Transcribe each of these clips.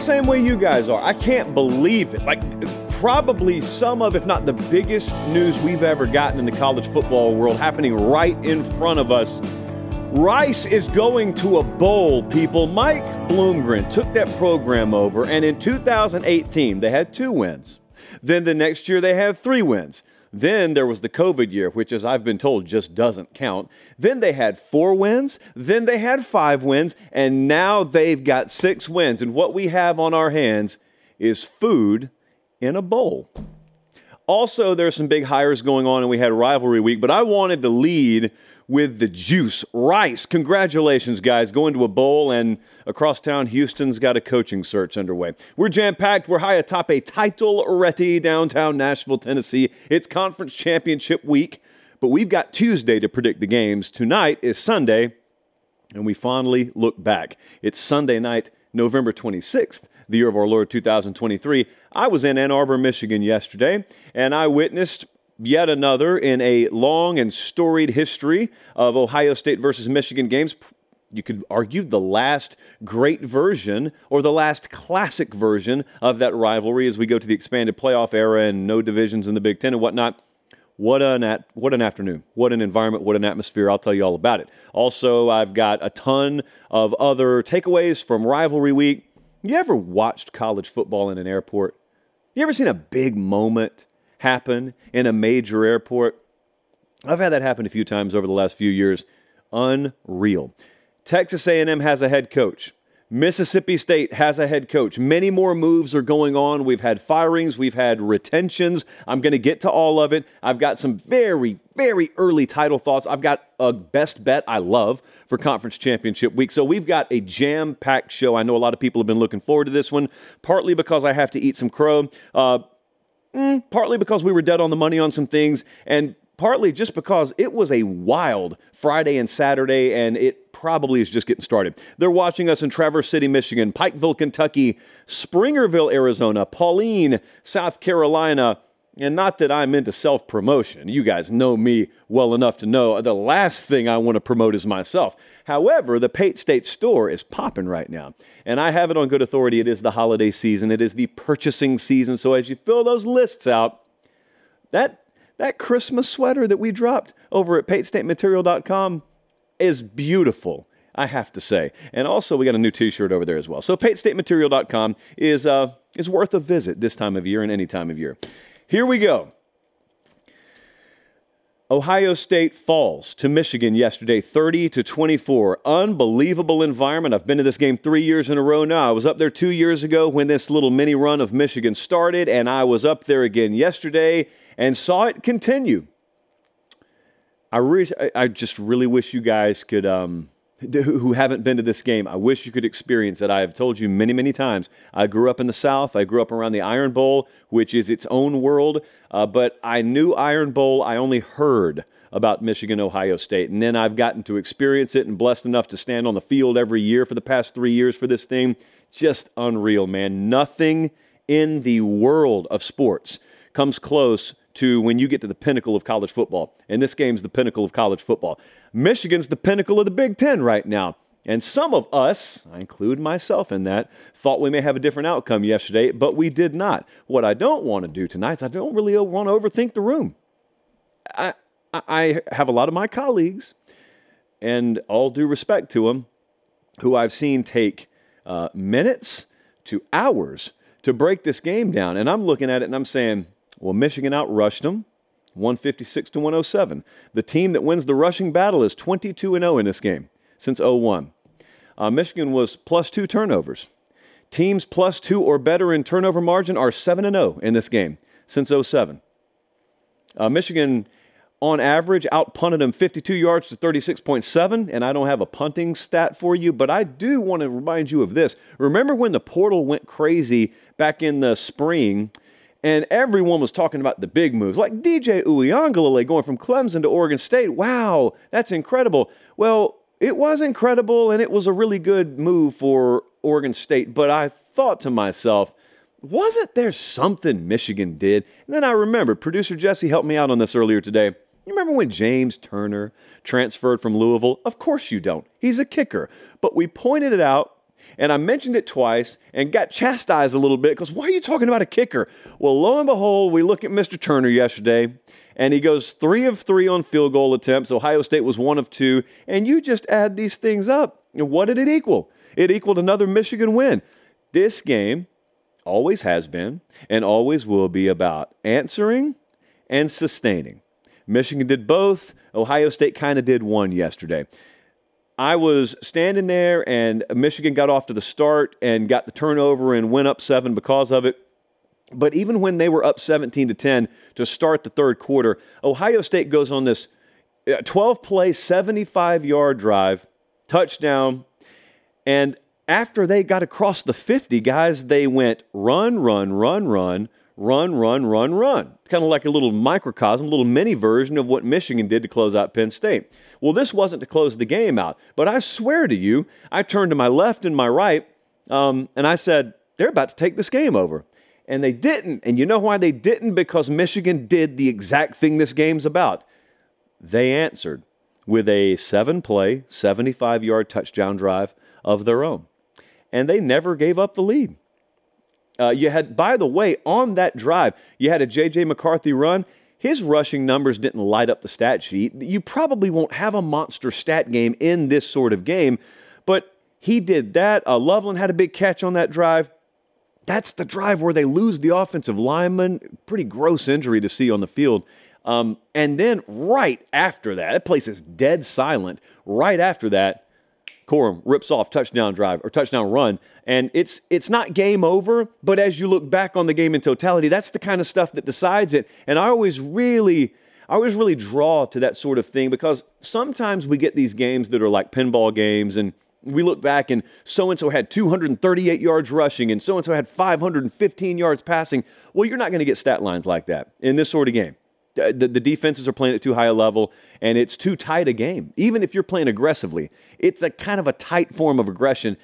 same way you guys are. I can't believe it. Like, probably some of, if not the biggest news we've ever gotten in the college football world happening right in front of us. Rice is going to a bowl, people. Mike Bloomgren took that program over, and in 2018, they had two wins. Then the next year, they had three wins. Then there was the COVID year, which, as I've been told, just doesn't count. Then they had four wins. Then they had five wins. And now they've got six wins. And what we have on our hands is food in a bowl. Also, there's some big hires going on, and we had rivalry week, but I wanted to lead with the juice. Rice, congratulations, guys. Going to a bowl, and across town, Houston's got a coaching search underway. We're jam packed. We're high atop a title ready downtown Nashville, Tennessee. It's conference championship week, but we've got Tuesday to predict the games. Tonight is Sunday, and we fondly look back. It's Sunday night, November 26th the year of our Lord 2023. I was in Ann Arbor, Michigan yesterday, and I witnessed yet another in a long and storied history of Ohio State versus Michigan games. You could argue the last great version or the last classic version of that rivalry as we go to the expanded playoff era and no divisions in the Big Ten and whatnot. What an at, what an afternoon! What an environment! What an atmosphere! I'll tell you all about it. Also, I've got a ton of other takeaways from rivalry week. You ever watched college football in an airport? You ever seen a big moment happen in a major airport? I've had that happen a few times over the last few years. Unreal. Texas A&M has a head coach. Mississippi State has a head coach. Many more moves are going on. We've had firings, we've had retentions. I'm going to get to all of it. I've got some very, very early title thoughts. I've got a best bet I love for conference championship week. So we've got a jam packed show. I know a lot of people have been looking forward to this one, partly because I have to eat some crow, uh, mm, partly because we were dead on the money on some things, and partly just because it was a wild Friday and Saturday, and it probably is just getting started. They're watching us in Traverse City, Michigan, Pikeville, Kentucky, Springerville, Arizona, Pauline, South Carolina. And not that I'm into self promotion. You guys know me well enough to know the last thing I want to promote is myself. However, the Pate State store is popping right now. And I have it on good authority. It is the holiday season, it is the purchasing season. So as you fill those lists out, that, that Christmas sweater that we dropped over at PateStateMaterial.com is beautiful. I have to say. And also, we got a new T-shirt over there as well. So, PateStateMaterial.com is uh, is worth a visit this time of year and any time of year. Here we go. Ohio State falls to Michigan yesterday, 30 to 24. Unbelievable environment. I've been to this game three years in a row now. I was up there two years ago when this little mini run of Michigan started, and I was up there again yesterday. and saw it continue. I, re- I just really wish you guys could, um, who haven't been to this game, I wish you could experience it. I have told you many, many times. I grew up in the South. I grew up around the Iron Bowl, which is its own world. Uh, but I knew Iron Bowl. I only heard about Michigan, Ohio State. And then I've gotten to experience it and blessed enough to stand on the field every year for the past three years for this thing. Just unreal, man. Nothing in the world of sports comes close to when you get to the pinnacle of college football. And this game's the pinnacle of college football. Michigan's the pinnacle of the Big Ten right now. And some of us, I include myself in that, thought we may have a different outcome yesterday, but we did not. What I don't want to do tonight is I don't really want to overthink the room. I, I have a lot of my colleagues, and all due respect to them, who I've seen take uh, minutes to hours to break this game down. And I'm looking at it and I'm saying, well, Michigan outrushed them 156 to 107. The team that wins the rushing battle is 22 0 in this game since 01. Uh, Michigan was plus two turnovers. Teams plus two or better in turnover margin are 7 0 in this game since 07. Uh, Michigan on average, out punted him 52 yards to 36.7. And I don't have a punting stat for you, but I do want to remind you of this. Remember when the portal went crazy back in the spring? And everyone was talking about the big moves, like DJ Uiagalelei going from Clemson to Oregon State. Wow, that's incredible. Well, it was incredible, and it was a really good move for Oregon State. But I thought to myself, wasn't there something Michigan did? And then I remembered, producer Jesse helped me out on this earlier today. You remember when James Turner transferred from Louisville? Of course you don't. He's a kicker. But we pointed it out and I mentioned it twice and got chastised a little bit because why are you talking about a kicker? Well, lo and behold, we look at Mr. Turner yesterday and he goes three of three on field goal attempts. Ohio State was one of two. And you just add these things up. what did it equal? It equaled another Michigan win. This game always has been and always will be about answering and sustaining. Michigan did both. Ohio State kind of did one yesterday. I was standing there, and Michigan got off to the start and got the turnover and went up seven because of it. But even when they were up 17 to 10 to start the third quarter, Ohio State goes on this uh, 12 play, 75 yard drive, touchdown. And after they got across the 50, guys, they went run, run, run, run, run, run, run, run. It's kind of like a little microcosm, a little mini version of what Michigan did to close out Penn State. Well, this wasn't to close the game out, but I swear to you, I turned to my left and my right, um, and I said, they're about to take this game over. And they didn't. And you know why they didn't? Because Michigan did the exact thing this game's about. They answered with a seven play, 75 yard touchdown drive of their own. And they never gave up the lead. Uh, you had, by the way, on that drive, you had a J.J. McCarthy run. His rushing numbers didn't light up the stat sheet. You probably won't have a monster stat game in this sort of game, but he did that. Uh, Loveland had a big catch on that drive. That's the drive where they lose the offensive lineman. Pretty gross injury to see on the field. Um, and then right after that, that place is dead silent. Right after that, Corum rips off touchdown drive or touchdown run. And it's it's not game over, but as you look back on the game in totality, that's the kind of stuff that decides it. And I always really I always really draw to that sort of thing because sometimes we get these games that are like pinball games and we look back and so and so had 238 yards rushing and so and so had 515 yards passing. Well, you're not going to get stat lines like that in this sort of game. Uh, the, the defenses are playing at too high a level and it's too tight a game. Even if you're playing aggressively, it's a kind of a tight form of aggression.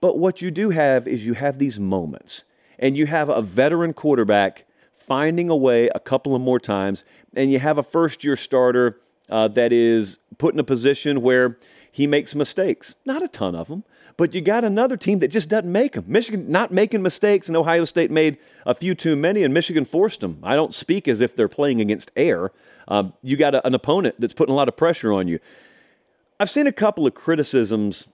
But what you do have is you have these moments and you have a veteran quarterback finding a way a couple of more times, and you have a first year starter uh, that is put in a position where he makes mistakes. Not a ton of them, but you got another team that just doesn't make them. Michigan not making mistakes, and Ohio State made a few too many, and Michigan forced them. I don't speak as if they're playing against air. Um, you got a, an opponent that's putting a lot of pressure on you. I've seen a couple of criticisms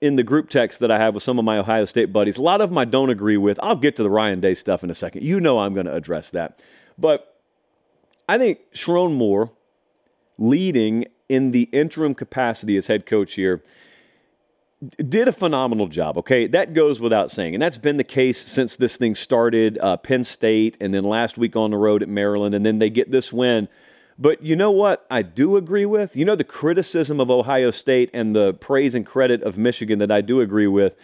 in the group text that I have with some of my Ohio State buddies. A lot of them I don't agree with. I'll get to the Ryan Day stuff in a second. You know I'm going to address that. But I think Sherrone Moore leading in the interim capacity as head coach here did a phenomenal job. Okay, that goes without saying, and that's been the case since this thing started. Uh, Penn State, and then last week on the road at Maryland, and then they get this win. But you know what? I do agree with. You know the criticism of Ohio State and the praise and credit of Michigan that I do agree with.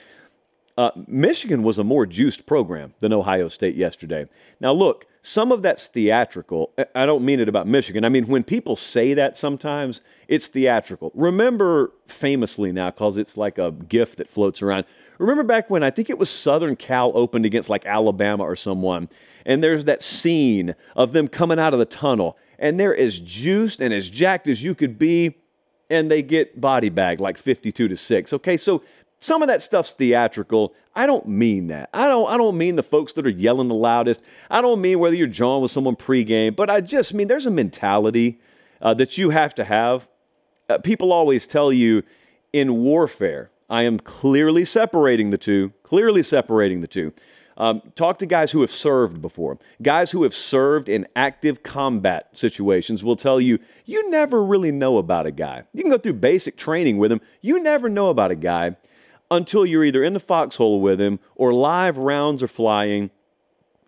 Uh, Michigan was a more juiced program than Ohio State yesterday. Now, look, some of that's theatrical. I don't mean it about Michigan. I mean, when people say that sometimes, it's theatrical. Remember famously now, because it's like a gift that floats around. Remember back when I think it was Southern Cal opened against like Alabama or someone, and there's that scene of them coming out of the tunnel, and they're as juiced and as jacked as you could be, and they get body bagged like 52 to 6. Okay, so some of that stuff's theatrical. I don't mean that. I don't I don't mean the folks that are yelling the loudest. I don't mean whether you're jawing with someone pregame, but I just mean there's a mentality uh, that you have to have. Uh, people always tell you in warfare, I am clearly separating the two, clearly separating the two. Um, talk to guys who have served before. Guys who have served in active combat situations will tell you you never really know about a guy. You can go through basic training with him, you never know about a guy until you're either in the foxhole with him or live rounds are flying.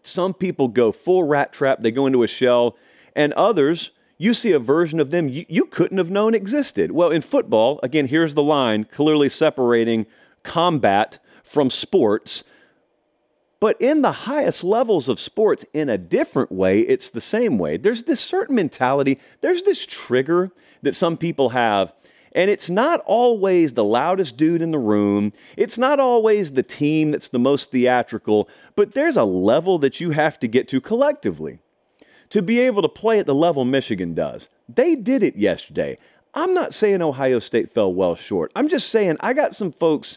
Some people go full rat trap, they go into a shell, and others, you see a version of them you, you couldn't have known existed. Well, in football, again, here's the line clearly separating combat from sports. But in the highest levels of sports, in a different way, it's the same way. There's this certain mentality, there's this trigger that some people have and it's not always the loudest dude in the room. It's not always the team that's the most theatrical, but there's a level that you have to get to collectively to be able to play at the level Michigan does. They did it yesterday. I'm not saying Ohio State fell well short. I'm just saying I got some folks,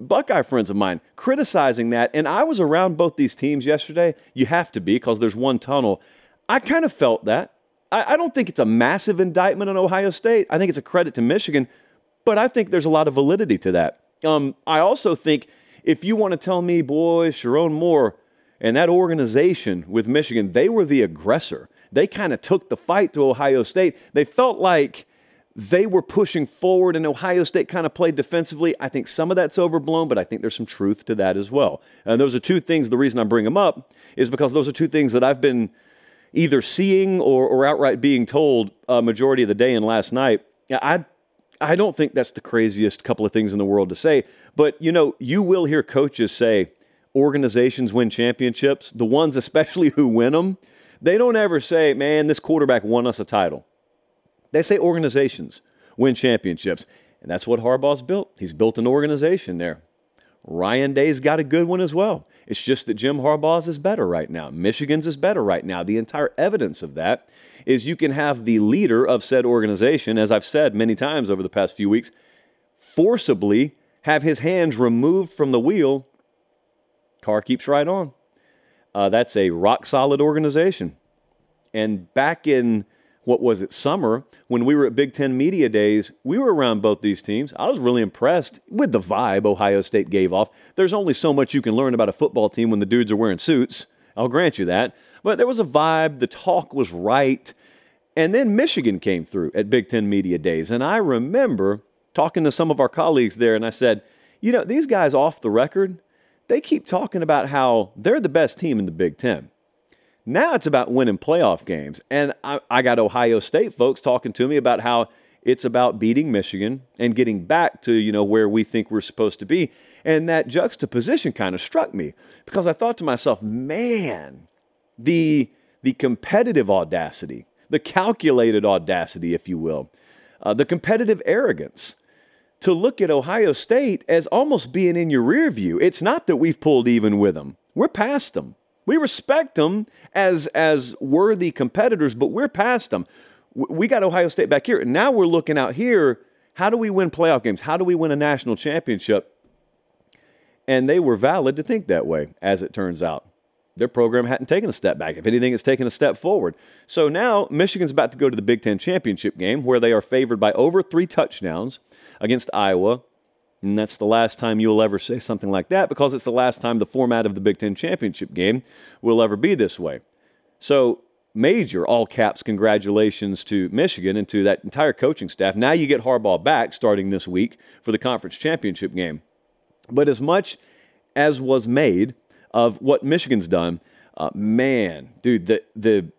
Buckeye friends of mine, criticizing that. And I was around both these teams yesterday. You have to be because there's one tunnel. I kind of felt that. I, I don't think it's a massive indictment on Ohio State. I think it's a credit to Michigan, but I think there's a lot of validity to that. Um, I also think if you want to tell me, boy, Sherrone Moore and that organization with Michigan, they were the aggressor. They kind of took the fight to Ohio State. They felt like they were pushing forward and Ohio State kind of played defensively. I think some of that's overblown, but I think there's some truth to that as well. And those are two things. The reason I bring them up is because those are two things that I've been either seeing or, or outright being told a majority of the day and last night. I I don't think that's the craziest couple of things in the world to say, but you know, you will hear coaches say organizations win championships, the ones especially who win them. They don't ever say, "Man, this quarterback won us a title." They say organizations win championships, and that's what Harbaugh's built. He's built an organization there. Ryan Day's got a good one as well. It's just that Jim Harbaugh's is better right now. Michigan's is better right now. The entire evidence of that is you can have the leader of said organization, as I've said many times over the past few weeks, forcibly have his hands removed from the wheel. Car keeps right on. Uh, that's a rock solid organization. And back in what was it, summer, when we were at Big Ten Media Days, we were around both these teams. I was really impressed with the vibe Ohio State gave off. There's only so much you can learn about a football team when the dudes are wearing suits. I'll grant you that. But there was a vibe, the talk was right. And then Michigan came through at Big Ten Media Days. And I remember talking to some of our colleagues there, and I said, you know, these guys off the record, they keep talking about how they're the best team in the Big Ten. Now it's about winning playoff games. And I, I, got Ohio State folks talking to me about how it's about beating Michigan and getting back to, you know, where we think we're supposed to be. And that juxtaposition kind of struck me because I thought to myself, man, the the competitive audacity, the calculated audacity, if you will, uh, the competitive arrogance to look at Ohio State as almost being in your rear view. It's not that we've pulled even with them. We're past them. We respect them as, as worthy competitors, but we're past them. We got Ohio State back here. And now we're looking out here. How do we win playoff games? How do we win a national championship? And they were valid to think that way, as it turns out. Their program hadn't taken a step back. If anything, it's taken a step forward. So now Michigan's about to go to the Big Ten championship game where they are favored by over three touchdowns against Iowa. And that's the last time you'll ever say something like that because it's the last time the format of the Big Ten championship game will ever be this way. So major all caps congratulations to Michigan and to that entire coaching staff. Now you get Harbaugh back starting this week for the conference championship game. But as much as was made of what Michigan's done, uh, man, dude, the the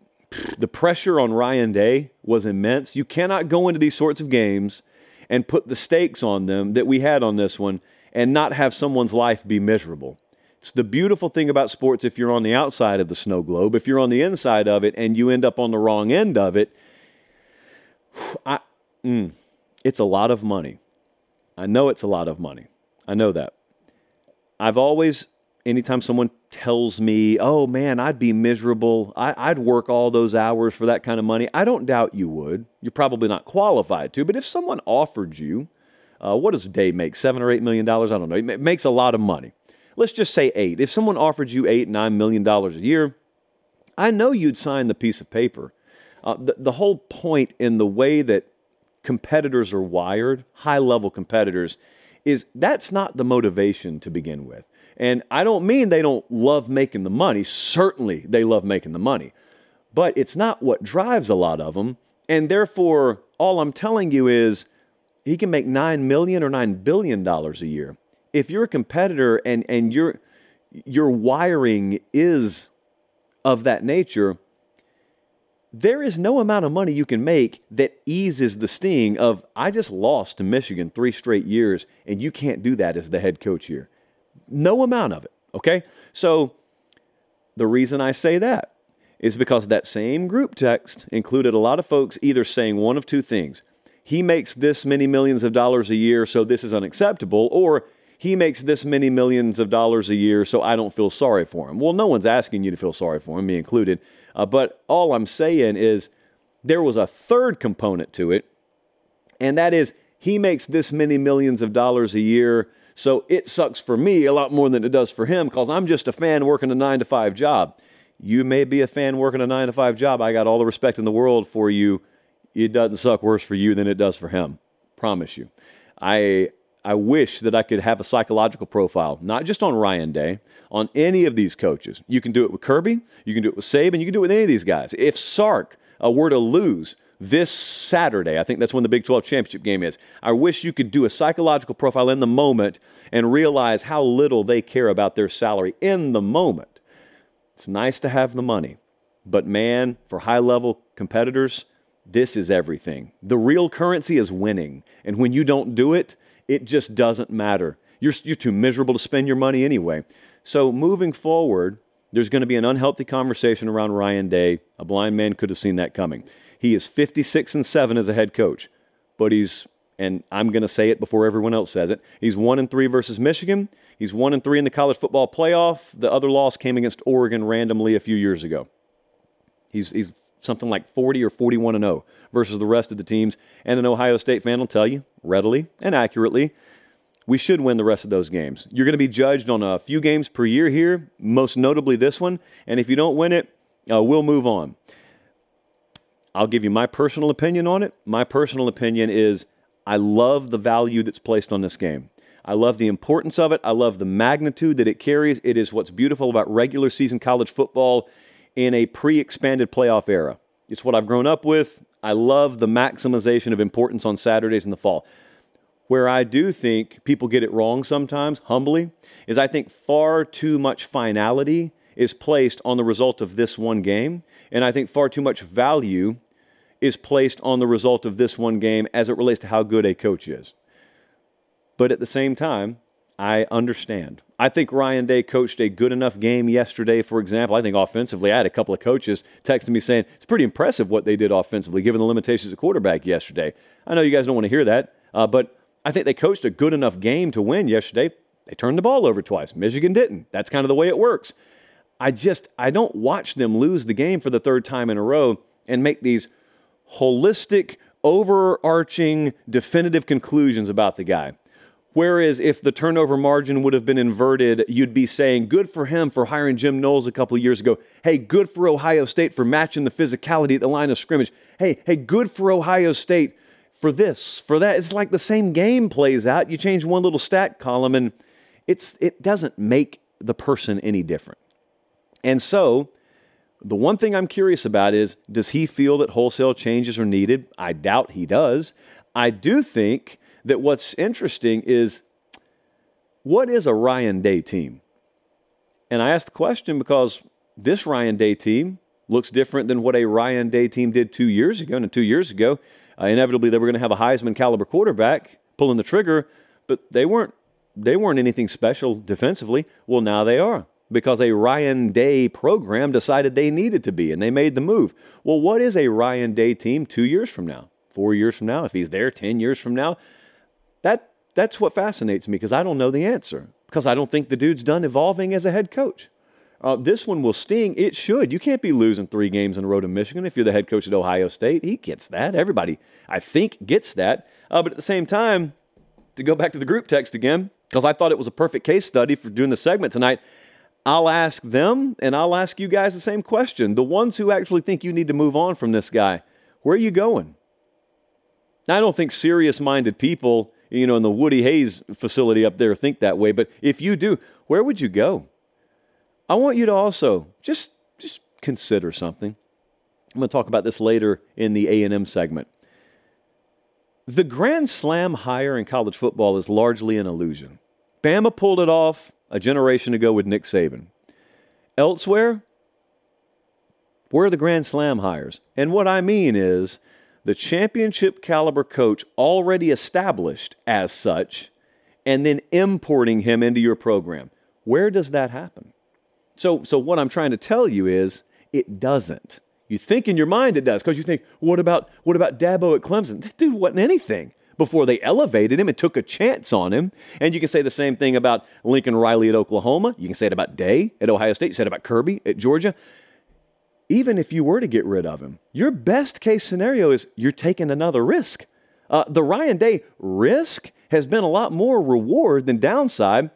the pressure on Ryan Day was immense. You cannot go into these sorts of games and put the stakes on them that we had on this one and not have someone's life be miserable. It's the beautiful thing about sports if you're on the outside of the snow globe. If you're on the inside of it and you end up on the wrong end of it, I, mm, it's a lot of money. I know it's a lot of money. I know that. I've always, anytime someone tells me, oh man, I'd be miserable, I, would work all those hours for that kind of money, I don't doubt you would. You're probably not qualified to, but if someone offered you, uh, what does Dave make? Seven or eight million dollars? I don't know. It makes a lot of money let's just say eight. If someone offered you eight, nine million dollars a year, I know you'd sign the piece of paper. Uh, the, the whole point in the way that competitors are wired, high level competitors, is that's not the motivation to begin with. And I don't mean they don't love making the money. Certainly they love making the money. But it's not what drives a lot of them. And therefore, all I'm telling you is he can make 9 million or 9 billion dollars a year if you're a competitor and and your your wiring is of that nature, there is no amount of money you can make that eases the sting of I just lost to Michigan three straight years and you can't do that as the head coach here. No amount of it. Okay? So the reason I say that is because that same group text included a lot of folks either saying one of two things. He makes this many millions of dollars a year, so this is unacceptable, or he makes this many millions of dollars a year, so I don't feel sorry for him. Well, no one's asking you to feel sorry for him, me included. Uh, but all I'm saying is there was a third component to it, and that is he makes this many millions of dollars a year, so it sucks for me a lot more than it does for him because I'm just a fan working a nine to five job. You may be a fan working a nine to five job. I got all the respect in the world for you. It doesn't suck worse for you than it does for him. Promise you. I I wish that I could have a psychological profile, not just on Ryan Day, on any of these coaches. You can do it with Kirby, you can do it with Saban, you can do it with any of these guys. If Sark uh, were to lose this Saturday, I think that's when the Big 12 championship game is. I wish you could do a psychological profile in the moment and realize how little they care about their salary in the moment. It's nice to have the money, but man, for high level competitors, this is everything. The real currency is winning. And when you don't do it, it just doesn't matter. You're, you're too miserable to spend your money anyway. So moving forward, there's going to be an unhealthy conversation around Ryan Day. A blind man could have seen that coming. He is 56 and 7 as a head coach, but he's and I'm going to say it before everyone else says it. He's 1 and 3 versus Michigan. He's 1 and 3 in the college football playoff. The other loss came against Oregon randomly a few years ago. He's he's something like 40 or 41 and 0 versus the rest of the teams. And an Ohio State fan will tell you readily and accurately we should win the rest of those games. You're going to be judged on a few games per year here, most notably this one. And if you don't win it, uh, we'll move on. I'll give you my personal opinion on it. My personal opinion is I love the value that's placed on this game. I love the importance of it. I love the magnitude that it carries. It is what's beautiful about regular season college football in a pre expanded playoff era. It's what I've grown up with. I love the maximization of importance on Saturdays in the fall. Where I do think people get it wrong sometimes, humbly, is I think far too much finality is placed on the result of this one game. And I think far too much value is placed on the result of this one game as it relates to how good a coach is. But at the same time, I understand. I think Ryan Day coached a good enough game yesterday, for example. I think offensively, I had a couple of coaches texting me saying it's pretty impressive what they did offensively, given the limitations of quarterback yesterday. I know you guys don't want to hear that, uh, but I think they coached a good enough game to win yesterday. They turned the ball over twice. Michigan didn't. That's kind of the way it works. I just, I don't watch them lose the game for the third time in a row and make these holistic, overarching, definitive conclusions about the guy. Whereas if the turnover margin would have been inverted, you'd be saying, good for him for hiring Jim Knowles a couple of years ago. Hey, good for Ohio State for matching the physicality at the line of scrimmage. Hey, hey, good for Ohio State for this, for that. It's like the same game plays out. You change one little stat column and it's it doesn't make the person any different. And so The one thing I'm curious about is does he feel that wholesale changes are needed? I doubt he does. I do think that what's interesting is what is a Ryan Day team? And I ask the question because this Ryan Day team looks different than what a Ryan Day team did two years ago. And two years ago, uh, inevitably they were going to have a Heisman caliber quarterback pulling the trigger, but they weren't they weren't anything special defensively. Well, now they are because a Ryan Day program decided they needed to be and they made the move. Well, what is a Ryan Day team 2 years from now? 4 years from now, if he's there 10 years from now? That that's what fascinates me because I don't know the answer because I don't think the dude's done evolving as a head coach. Uh, this one will sting. It should. You can't be losing three games in a row to Michigan if you're the head coach at Ohio State. He gets that. Everybody, I think, gets that. Uh, but at the same time, to go back to the group text again, because I thought it was a perfect case study for doing the segment tonight, I'll ask them and I'll ask you guys the same question. The ones who actually think you need to move on from this guy, where are you going? Now, I don't think serious minded people, you know, in the Woody Hayes facility up there think that way, but if you do, where would you go? I want you to also just just consider something. I'm going to talk about this later in the A&M segment. The Grand Slam hire in college football is largely an illusion. Bama pulled it off a generation ago with Nick Saban. Elsewhere, where are the Grand Slam hires? And what I mean is the championship caliber coach already established as such, and then importing him into your program. Where does that happen? So, so what I'm trying to tell you is it doesn't. You think in your mind it does because you think, what about what about Dabo at Clemson? That dude wasn't anything before they elevated him and took a chance on him. And you can say the same thing about Lincoln Riley at Oklahoma. You can say it about Day at Ohio State. You said about Kirby at Georgia. Even if you were to get rid of him, your best case scenario is you're taking another risk. Uh, the Ryan Day risk has been a lot more reward than downside,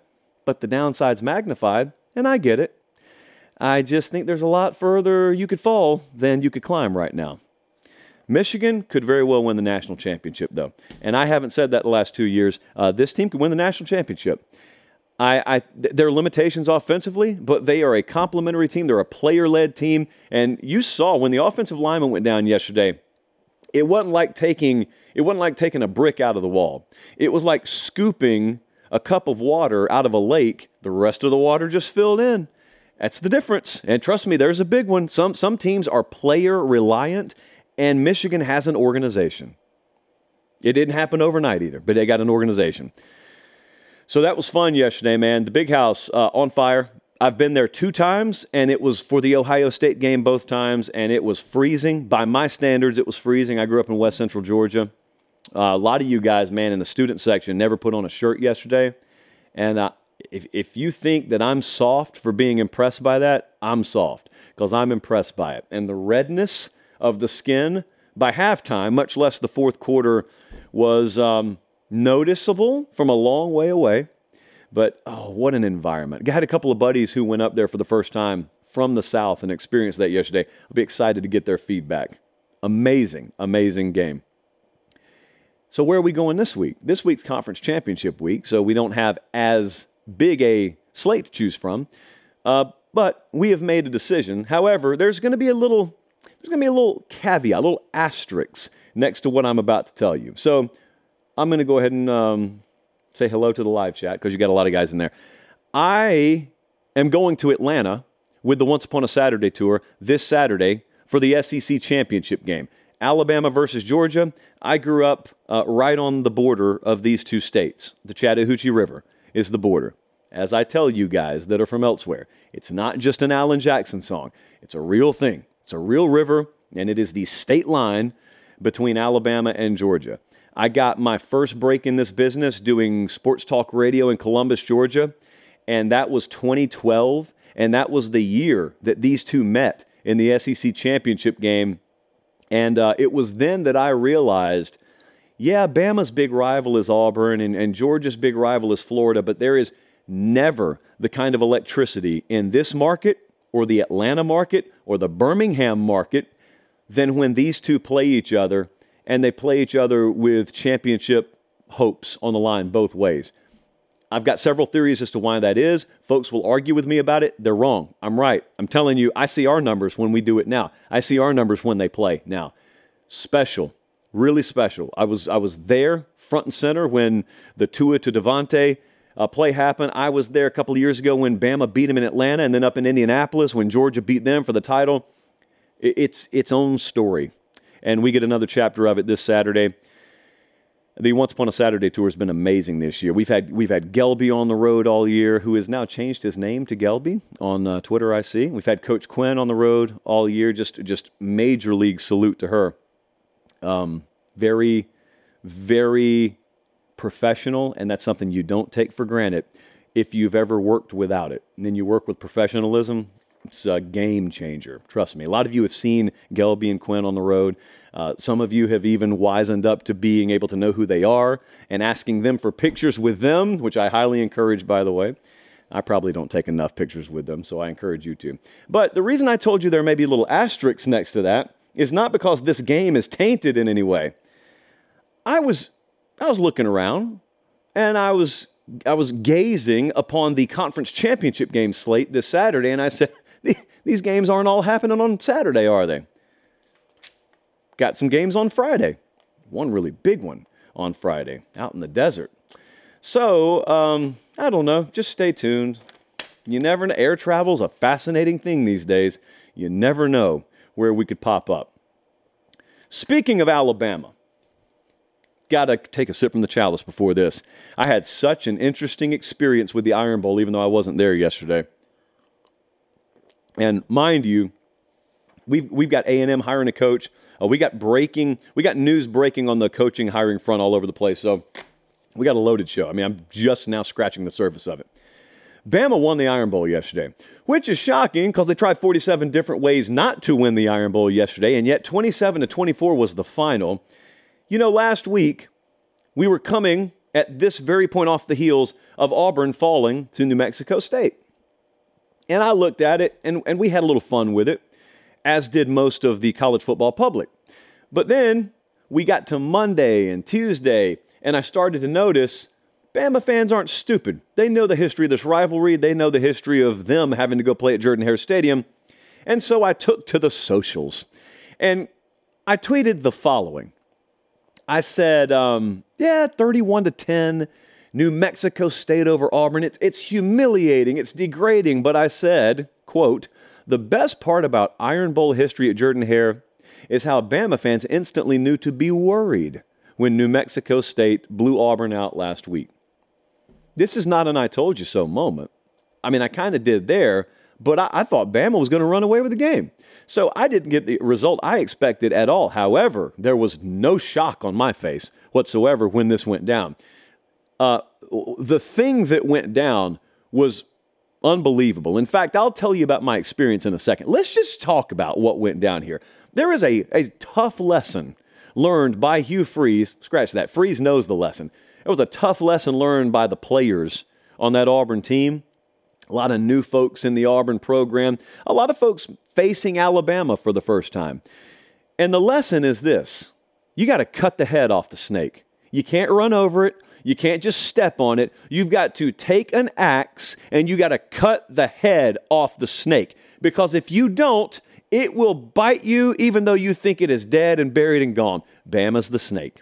but the downside's magnified, and I get it. I just think there's a lot further you could fall than you could climb right now. Michigan could very well win the national championship, though. And I haven't said that the last two years. Uh, this team could win the national championship. I, I, there are limitations offensively, but they are a complementary team. They're a player led team. And you saw when the offensive lineman went down yesterday, it wasn't like taking it wasn't like taking a brick out of the wall. It was like scooping a cup of water out of a lake. The rest of the water just filled in. That's the difference. And trust me, there's a big one. Some, some teams are player reliant, and Michigan has an organization. It didn't happen overnight either, but they got an organization. So that was fun yesterday, man. The big house uh, on fire. I've been there two times, and it was for the Ohio State game both times, and it was freezing. By my standards, it was freezing. I grew up in West Central Georgia. Uh, a lot of you guys, man, in the student section never put on a shirt yesterday. And uh, if, if you think that I'm soft for being impressed by that, I'm soft because I'm impressed by it. And the redness of the skin by halftime, much less the fourth quarter, was um, noticeable from a long way away. But oh, what an environment. I had a couple of buddies who went up there for the first time from the South and experienced that yesterday. I'll be excited to get their feedback. Amazing, amazing game. So, where are we going this week? This week's conference championship week, so we don't have as big a slate to choose from. Uh, but we have made a decision. However, there's going to be a little there's going to be a little caveat, a little asterisk next to what I'm about to tell you. So I'm going to go ahead and um, say hello to the live chat because you got a lot of guys in there. I am going to Atlanta with the Once Upon a Saturday tour this Saturday for the SEC championship game. Alabama versus Georgia. I grew up uh, right on the border of these two states, the Chattahoochee River is the border. As I tell you guys that are from elsewhere, it's not just an Alan Jackson song, it's a real thing. It's a real river, and it is the state line between Alabama and Georgia. I got my first break in this business doing sports talk radio in Columbus, Georgia, and that was 2012, and that was the year that these two met in the SEC championship game. And uh, it was then that I realized yeah, Bama's big rival is Auburn and, and Georgia's big rival is Florida, but there is never the kind of electricity in this market or the Atlanta market or the Birmingham market than when these two play each other and they play each other with championship hopes on the line both ways. I've got several theories as to why that is. Folks will argue with me about it. They're wrong. I'm right. I'm telling you, I see our numbers when we do it now. I see our numbers when they play now. Special, really special. I was I was there front and center when the Tua to DeVonta uh, play happened. I was there a couple years ago when Bama beat them in Atlanta, and then up in Indianapolis when Georgia beat them for the title. It's its own story, and we get another chapter of it this Saturday. The Once Upon a Saturday tour has been amazing this year. We've had we've had Gelby on the road all year, who has now changed his name to Gelby on uh, Twitter. I see. We've had Coach Quinn on the road all year. Just just major league salute to her. Um, very, very professional, and that's something you don't take for granted if you've ever worked without it. And then you work with professionalism. It's a game changer. Trust me. A lot of you have seen Gelby and Quinn on the road. Uh, some of you have even wizened up to being able to know who they are and asking them for pictures with them, which I highly encourage, by the way. I probably don't take enough pictures with them, so I encourage you to. But the reason I told you there may be little asterisks next to that is not because this game is tainted in any way. I was I was looking around and I was I was gazing upon the conference championship game slate this Saturday, and I said, These games aren't all happening on Saturday, are they? Got some games on Friday. One really big one on Friday out in the desert. So, um, I don't know. Just stay tuned. You never know. Air travel is a fascinating thing these days. You never know where we could pop up. Speaking of Alabama, got to take a sip from the chalice before this. I had such an interesting experience with the Iron Bowl, even though I wasn't there yesterday. And mind you, we've we've got A and M hiring a coach. Uh, we got breaking, we got news breaking on the coaching hiring front all over the place. So we got a loaded show. I mean, I'm just now scratching the surface of it. Bama won the Iron Bowl yesterday, which is shocking because they tried 47 different ways not to win the Iron Bowl yesterday, and yet 27 to 24 was the final. You know, last week we were coming at this very point off the heels of Auburn falling to New Mexico State. And I looked at it and, and we had a little fun with it as did most of the college football public. But then we got to Monday and Tuesday, and I started to notice Bama fans aren't stupid. They know the history of this rivalry, they know the history of them having to go play at Jordan Hare Stadium. And so I took to the socials and I tweeted the following I said, um, yeah, 31 to 10. New Mexico State over Auburn. It's, it's humiliating. It's degrading. But I said, quote, the best part about Iron Bowl history at Jordan Hare is how Bama fans instantly knew to be worried when New Mexico State blew Auburn out last week. This is not an I told you so moment. I mean, I kind of did there, but I, I thought Bama was going to run away with the game. So I didn't get the result I expected at all. However, there was no shock on my face whatsoever when this went down. Uh, the thing that went down was Unbelievable. In fact, I'll tell you about my experience in a second. Let's just talk about what went down here. There is a, a tough lesson learned by Hugh Freeze. Scratch that. Freeze knows the lesson. It was a tough lesson learned by the players on that Auburn team. A lot of new folks in the Auburn program, a lot of folks facing Alabama for the first time. And the lesson is this you got to cut the head off the snake. You can't run over it. You can't just step on it. You've got to take an axe and you got to cut the head off the snake. Because if you don't, it will bite you even though you think it is dead and buried and gone. Bama's the snake.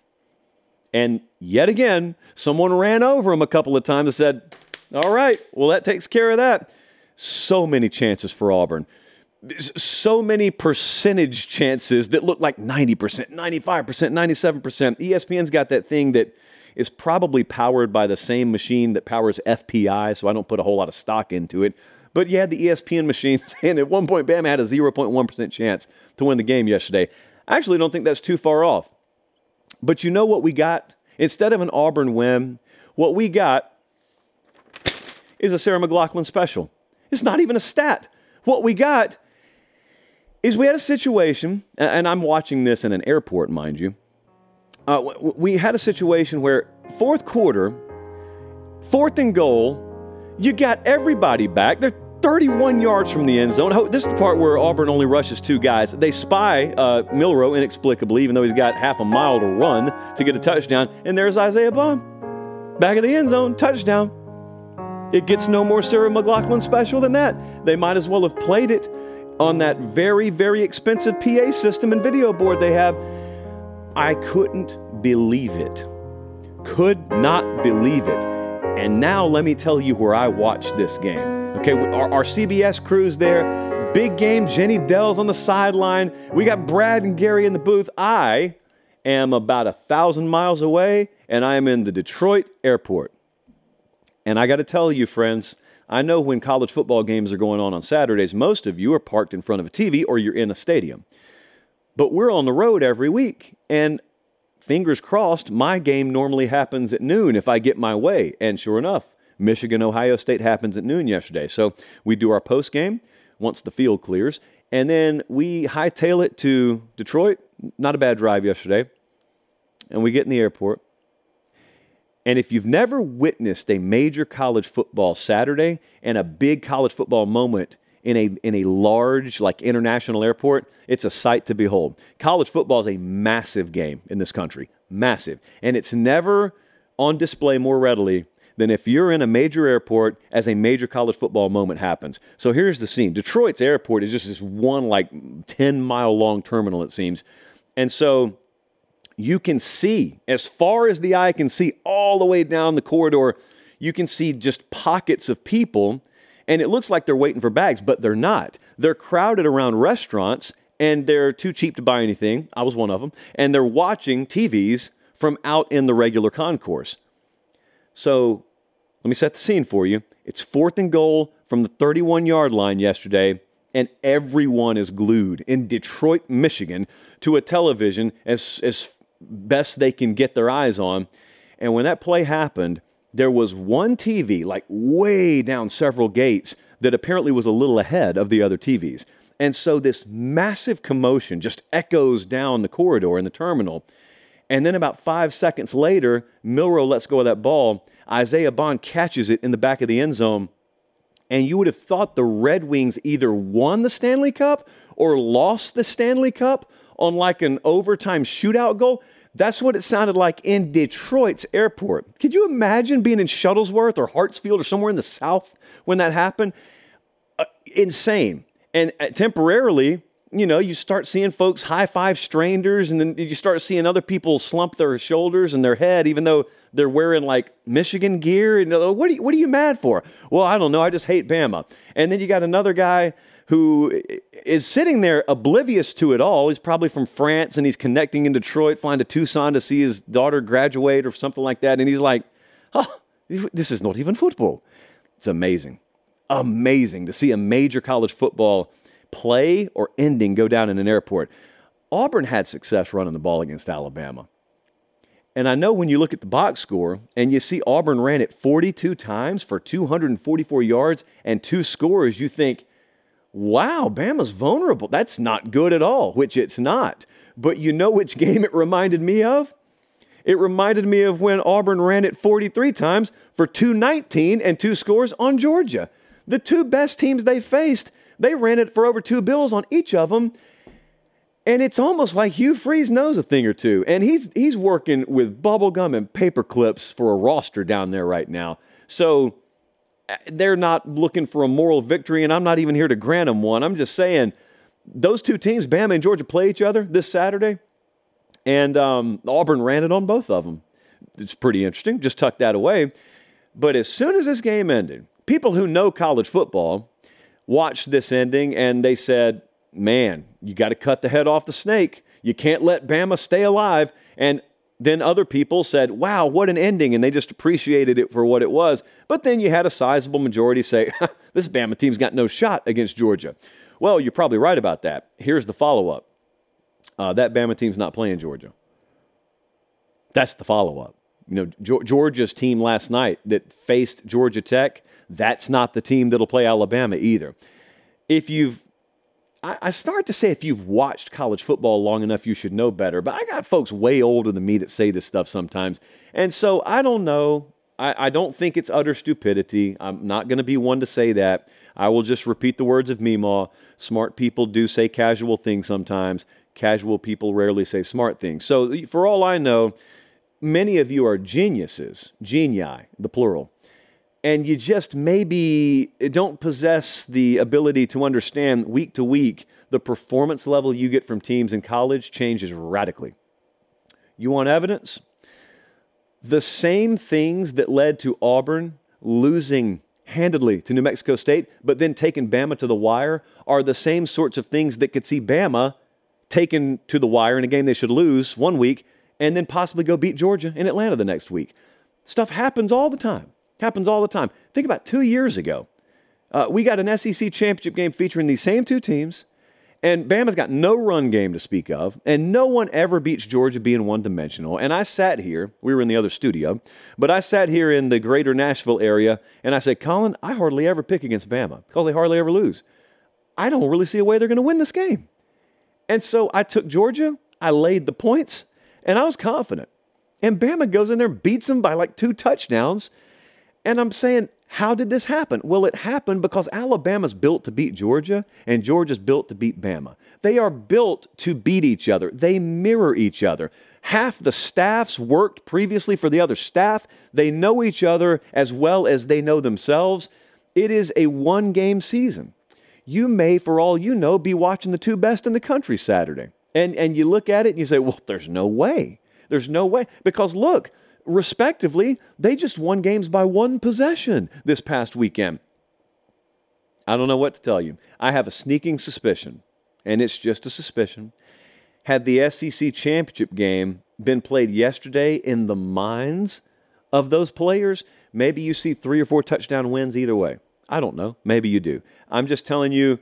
And yet again, someone ran over him a couple of times and said, All right, well, that takes care of that. So many chances for Auburn. So many percentage chances that look like 90%, 95%, 97%. ESPN's got that thing that is probably powered by the same machine that powers FPI, so I don't put a whole lot of stock into it. But you had the ESPN machines, and at one point, Bama had a 0.1% chance to win the game yesterday. I actually don't think that's too far off. But you know what we got? Instead of an Auburn win, what we got is a Sarah McLachlan special. It's not even a stat. What we got is we had a situation, and I'm watching this in an airport, mind you uh, we had a situation where fourth quarter, fourth and goal, you got everybody back. They're 31 yards from the end zone. This is the part where Auburn only rushes two guys. They spy uh, Milroe inexplicably, even though he's got half a mile to run to get a touchdown. And there's Isaiah Bond. Back of the end zone, touchdown. It gets no more Sarah McLachlan special than that. They might as well have played it on that very, very expensive PA system and video board they have. I couldn't believe it. Could not believe it. And now let me tell you where I watched this game. Okay, our, our CBS crew's there. Big game. Jenny Dell's on the sideline. We got Brad and Gary in the booth. I am about a thousand miles away, and I am in the Detroit airport. And I got to tell you, friends, I know when college football games are going on on Saturdays, most of you are parked in front of a TV or you're in a stadium. But we're on the road every week, and fingers crossed, my game normally happens at noon if I get my way. And sure enough, Michigan Ohio State happens at noon yesterday. So we do our post game once the field clears, and then we hightail it to Detroit. Not a bad drive yesterday. And we get in the airport. And if you've never witnessed a major college football Saturday and a big college football moment in a, in a large, like international airport, it's a sight to behold. College football is a massive game in this country, massive. And it's never on display more readily than if you're in a major airport as a major college football moment happens. So here's the scene Detroit's airport is just this one, like 10 mile long terminal, it seems. And so you can see, as far as the eye can see, all the way down the corridor, you can see just pockets of people. And it looks like they're waiting for bags, but they're not. They're crowded around restaurants and they're too cheap to buy anything. I was one of them. And they're watching TVs from out in the regular concourse. So let me set the scene for you. It's fourth and goal from the 31 yard line yesterday, and everyone is glued in Detroit, Michigan to a television as, as best they can get their eyes on. And when that play happened, there was one TV, like way down several gates, that apparently was a little ahead of the other TVs. And so this massive commotion just echoes down the corridor in the terminal. And then about five seconds later, Milroe lets go of that ball. Isaiah Bond catches it in the back of the end zone. And you would have thought the Red Wings either won the Stanley Cup or lost the Stanley Cup on like an overtime shootout goal. That's what it sounded like in Detroit's airport. Could you imagine being in Shuttlesworth or Hartsfield or somewhere in the South when that happened? Uh, insane. And uh, temporarily, you know, you start seeing folks high five strangers, and then you start seeing other people slump their shoulders and their head, even though they're wearing like Michigan gear. And what are you, what are you mad for? Well, I don't know. I just hate Bama. And then you got another guy who is sitting there oblivious to it all. He's probably from France and he's connecting in Detroit, flying to Tucson to see his daughter graduate or something like that. And he's like, oh, this is not even football. It's amazing. Amazing to see a major college football play or ending go down in an airport. Auburn had success running the ball against Alabama. And I know when you look at the box score and you see Auburn ran it 42 times for 244 yards and two scores, you think, wow, Bama's vulnerable. That's not good at all, which it's not. But you know which game it reminded me of? It reminded me of when Auburn ran it 43 times for 219 and two scores on Georgia. The two best teams they faced, they ran it for over two bills on each of them. And it's almost like Hugh Freeze knows a thing or two. And he's, he's working with bubblegum and paper clips for a roster down there right now. So they're not looking for a moral victory, and I'm not even here to grant them one. I'm just saying those two teams, Bama and Georgia, play each other this Saturday, and um, Auburn ran it on both of them. It's pretty interesting. Just tuck that away. But as soon as this game ended, people who know college football watched this ending and they said, man, you got to cut the head off the snake. You can't let Bama stay alive. And then other people said, wow, what an ending. And they just appreciated it for what it was. But then you had a sizable majority say, this Bama team's got no shot against Georgia. Well, you're probably right about that. Here's the follow up uh, that Bama team's not playing Georgia. That's the follow up. You know, Georgia's team last night that faced Georgia Tech, that's not the team that'll play Alabama either. If you've I, start to say if you've watched college football long enough, you should know better. But I got folks way older than me that say this stuff sometimes. And so I don't know. I, I don't think it's utter stupidity. I'm not going to be one to say that. I will just repeat the words of Meemaw. Smart people do say casual things sometimes. Casual people rarely say smart things. So, for all I know, many of you are geniuses, genii, the plural. And you just maybe don't possess the ability to understand week to week the performance level you get from teams in college changes radically. You want evidence? The same things that led to Auburn losing handedly to New Mexico State, but then taking Bama to the wire, are the same sorts of things that could see Bama taken to the wire in a game they should lose one week and then possibly go beat Georgia in Atlanta the next week. Stuff happens all the time. Happens all the time. Think about two years ago. Uh, we got an SEC championship game featuring these same two teams. And Bama's got no run game to speak of, and no one ever beats Georgia being one dimensional. And I sat here, we were in the other studio, but I sat here in the greater Nashville area, and I said, Colin, I hardly ever pick against Bama because they hardly ever lose. I don't really see a way they're going to win this game. And so I took Georgia, I laid the points, and I was confident. And Bama goes in there and beats them by like two touchdowns. And I'm saying, how did this happen? Well, it happened because Alabama's built to beat Georgia and Georgia's built to beat Bama. They are built to beat each other, they mirror each other. Half the staffs worked previously for the other staff. They know each other as well as they know themselves. It is a one game season. You may, for all you know, be watching the two best in the country Saturday. And, and you look at it and you say, well, there's no way. There's no way. Because look, respectively, they just won games by one possession this past weekend. I don't know what to tell you. I have a sneaking suspicion, and it's just a suspicion. Had the SEC championship game been played yesterday in the minds of those players, maybe you see three or four touchdown wins either way. I don't know. Maybe you do. I'm just telling you,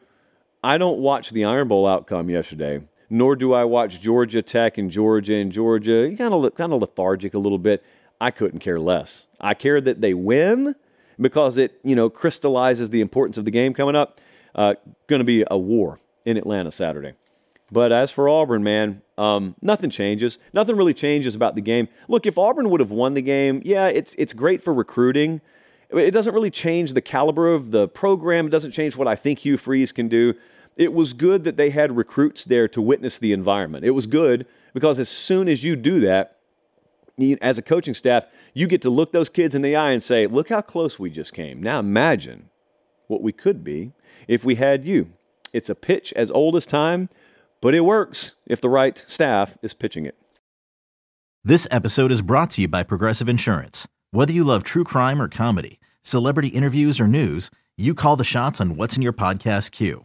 I don't watch the Iron Bowl outcome yesterday nor do I watch Georgia Tech and Georgia and Georgia. Kind of kind of lethargic a little bit. I couldn't care less. I care that they win because it you know crystallizes the importance of the game coming up. Uh, going to be a war in Atlanta Saturday. But as for Auburn, man, um, nothing changes. Nothing really changes about the game. Look, if Auburn would have won the game, yeah, it's it's great for recruiting. It doesn't really change the caliber of the program. It doesn't change what I think Hugh Freeze can do it was good that they had recruits there to witness the environment. It was good because as soon as you do that, as a coaching staff, you get to look those kids in the eye and say, Look how close we just came. Now imagine what we could be if we had you. It's a pitch as old as time, but it works if the right staff is pitching it. This episode is brought to you by Progressive Insurance. Whether you love true crime or comedy, celebrity interviews or news, you call the shots on What's in Your Podcast queue.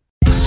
Peace.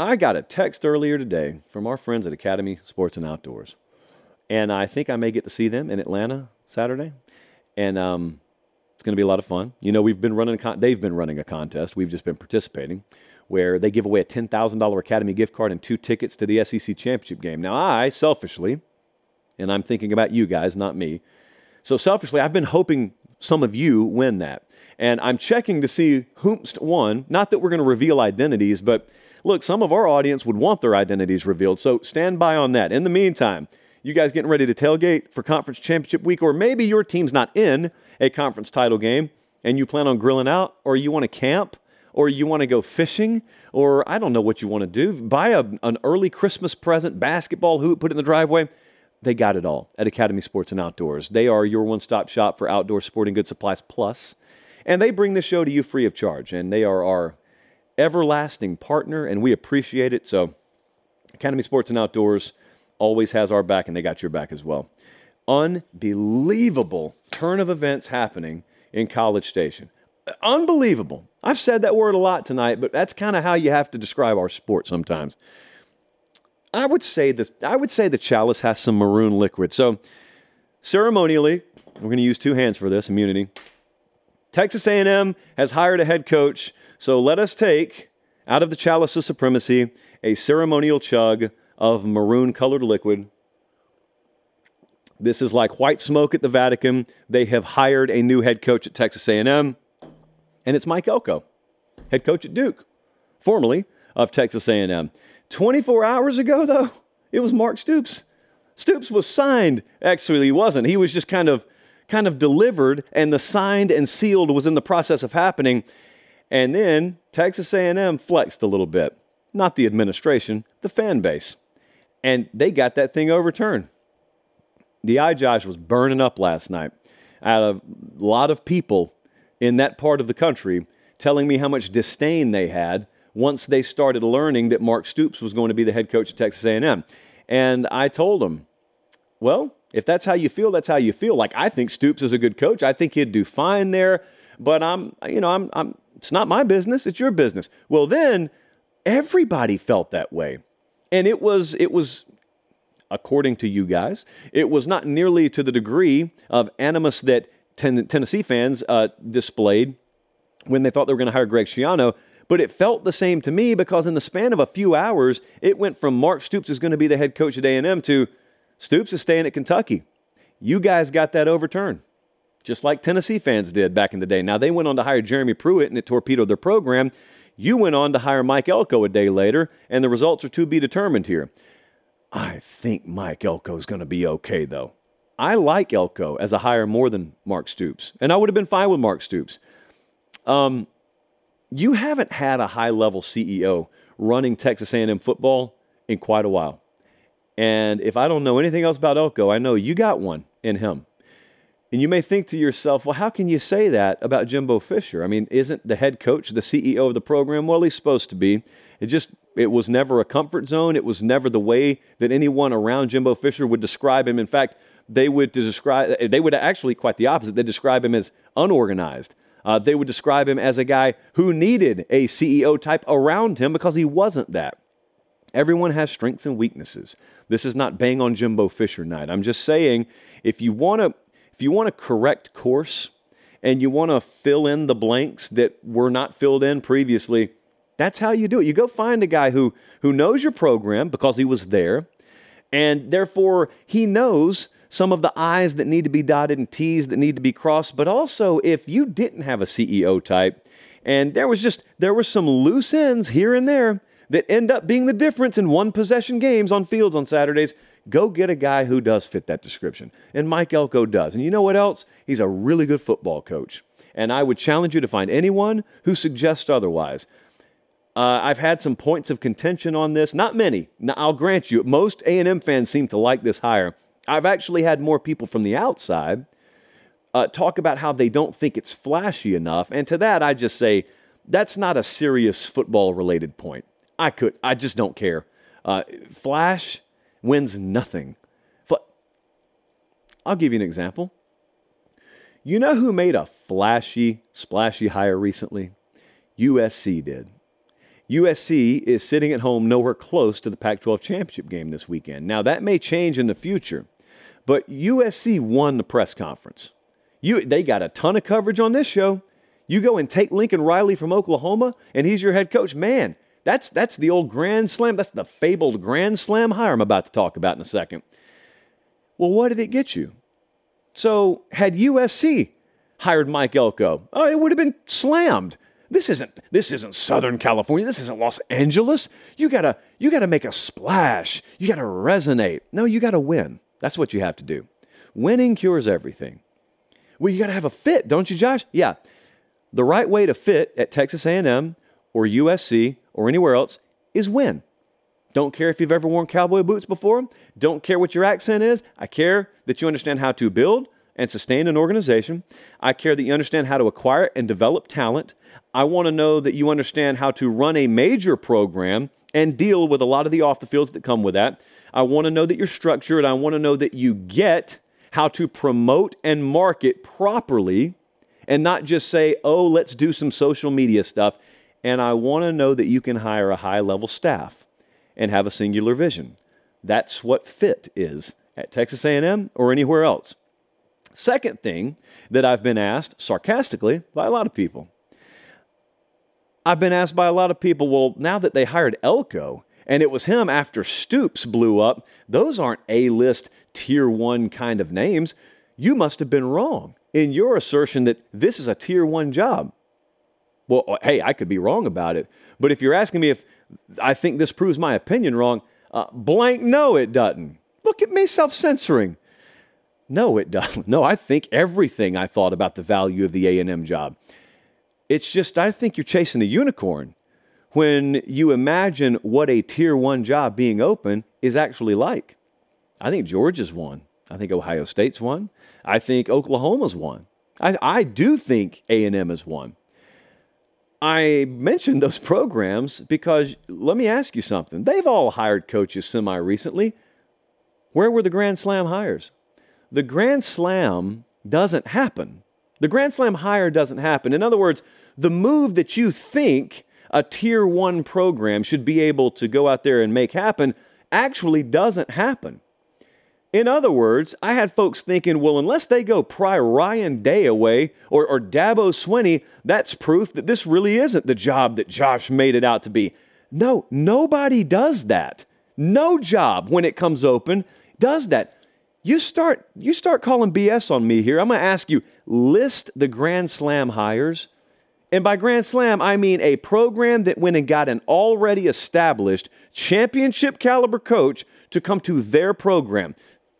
I got a text earlier today from our friends at Academy Sports and Outdoors. And I think I may get to see them in Atlanta Saturday. And um, it's going to be a lot of fun. You know, we've been running a con- they've been running a contest. We've just been participating where they give away a $10,000 Academy gift card and two tickets to the SEC championship game. Now, I selfishly, and I'm thinking about you guys, not me. So selfishly, I've been hoping some of you win that. And I'm checking to see whomst won. Not that we're going to reveal identities, but look, some of our audience would want their identities revealed. So stand by on that. In the meantime, you guys getting ready to tailgate for conference championship week, or maybe your team's not in a conference title game and you plan on grilling out, or you want to camp, or you want to go fishing, or I don't know what you want to do. Buy a, an early Christmas present, basketball hoop, put it in the driveway. They got it all at Academy Sports and Outdoors. They are your one stop shop for outdoor sporting goods supplies plus, and they bring the show to you free of charge. And they are our everlasting partner, and we appreciate it. So, Academy Sports and Outdoors always has our back, and they got your back as well. Unbelievable turn of events happening in College Station. Unbelievable. I've said that word a lot tonight, but that's kind of how you have to describe our sport sometimes. I would say that I would say the chalice has some maroon liquid. So ceremonially, we're going to use two hands for this immunity. Texas A&M has hired a head coach, so let us take out of the chalice of supremacy a ceremonial chug of maroon colored liquid. This is like white smoke at the Vatican. They have hired a new head coach at Texas A&M, and it's Mike Elko, head coach at Duke, formerly of Texas A&M. 24 hours ago, though, it was Mark Stoops. Stoops was signed. Actually, he wasn't. He was just kind of kind of delivered, and the signed and sealed was in the process of happening. And then Texas A&M flexed a little bit. Not the administration, the fan base. And they got that thing overturned. The iJosh was burning up last night. I had a lot of people in that part of the country telling me how much disdain they had once they started learning that Mark Stoops was going to be the head coach at Texas A&M. And I told them, well, if that's how you feel, that's how you feel. Like I think Stoops is a good coach. I think he'd do fine there, but I'm, you know, I'm, I'm it's not my business, it's your business. Well, then everybody felt that way. And it was it was according to you guys, it was not nearly to the degree of animus that ten- Tennessee fans uh, displayed when they thought they were going to hire Greg Schiano. But it felt the same to me because in the span of a few hours, it went from Mark Stoops is going to be the head coach at A&M to Stoops is staying at Kentucky. You guys got that overturned, just like Tennessee fans did back in the day. Now, they went on to hire Jeremy Pruitt and it torpedoed their program. You went on to hire Mike Elko a day later, and the results are to be determined here. I think Mike Elko is going to be okay, though. I like Elko as a hire more than Mark Stoops, and I would have been fine with Mark Stoops. Um, you haven't had a high level CEO running Texas A&M football in quite a while. And if I don't know anything else about Elko, I know you got one in him. And you may think to yourself, well, how can you say that about Jimbo Fisher? I mean, isn't the head coach the CEO of the program? Well, he's supposed to be. It just it was never a comfort zone. It was never the way that anyone around Jimbo Fisher would describe him. In fact, they would describe they would actually quite the opposite. They describe him as unorganized. Uh, they would describe him as a guy who needed a CEO type around him because he wasn't that. Everyone has strengths and weaknesses. This is not bang on Jimbo Fisher night. I'm just saying if you want to if you want to correct course and you want to fill in the blanks that were not filled in previously, that's how you do it. You go find a guy who who knows your program because he was there and therefore he knows some of the I's that need to be dotted and T's that need to be crossed. But also, if you didn't have a CEO type, and there was just there were some loose ends here and there that end up being the difference in one possession games on fields on Saturdays, go get a guy who does fit that description. And Mike Elko does. And you know what else? He's a really good football coach. And I would challenge you to find anyone who suggests otherwise. Uh, I've had some points of contention on this. Not many. Now, I'll grant you, most A&M fans seem to like this hire. I've actually had more people from the outside uh, talk about how they don't think it's flashy enough. And to that, I just say that's not a serious football related point. I could, I just don't care. Uh, flash wins nothing. I'll give you an example. You know who made a flashy, splashy hire recently? USC did. USC is sitting at home nowhere close to the Pac 12 championship game this weekend. Now, that may change in the future, but USC won the press conference. You, they got a ton of coverage on this show. You go and take Lincoln Riley from Oklahoma, and he's your head coach. Man, that's, that's the old Grand Slam. That's the fabled Grand Slam hire I'm about to talk about in a second. Well, what did it get you? So, had USC hired Mike Elko, oh, it would have been slammed. This isn't this isn't Southern California. This isn't Los Angeles. You gotta you gotta make a splash. You gotta resonate. No, you gotta win. That's what you have to do. Winning cures everything. Well, you got to have a fit, don't you, Josh? Yeah. The right way to fit at Texas A&M or USC or anywhere else is win. Don't care if you've ever worn cowboy boots before. Don't care what your accent is. I care that you understand how to build and sustain an organization. I care that you understand how to acquire and develop talent. I want to know that you understand how to run a major program and deal with a lot of the off the fields that come with that. I want to know that you're structured. I want to know that you get how to promote and market properly and not just say, oh, let's do some social media stuff. And I want to know that you can hire a high level staff and have a singular vision. That's what fit is at Texas A&M or anywhere else. Second thing that I've been asked sarcastically by a lot of people. I've been asked by a lot of people, well, now that they hired Elko and it was him after Stoops blew up, those aren't A-list tier 1 kind of names. You must have been wrong in your assertion that this is a tier 1 job. Well, hey, I could be wrong about it. But if you're asking me if I think this proves my opinion wrong. Uh, blank, no, it doesn't. Look at me self censoring. No, it doesn't. No, I think everything I thought about the value of the A&M job. It's just I think you're chasing a unicorn when you imagine what a tier 1 job being open is actually like. I think Georgia's one. I think Ohio State's one. I think Oklahoma's one. I, I do think A&M is one. I mentioned those programs because let me ask you something. They've all hired coaches semi recently. Where were the Grand Slam hires? The Grand Slam doesn't happen. The Grand Slam hire doesn't happen. In other words, the move that you think a tier one program should be able to go out there and make happen actually doesn't happen. In other words, I had folks thinking, well, unless they go pry Ryan Day away or, or Dabo Swinney, that's proof that this really isn't the job that Josh made it out to be. No, nobody does that. No job, when it comes open, does that. You start, you start calling BS on me here. I'm going to ask you list the Grand Slam hires. And by Grand Slam, I mean a program that went and got an already established championship caliber coach to come to their program.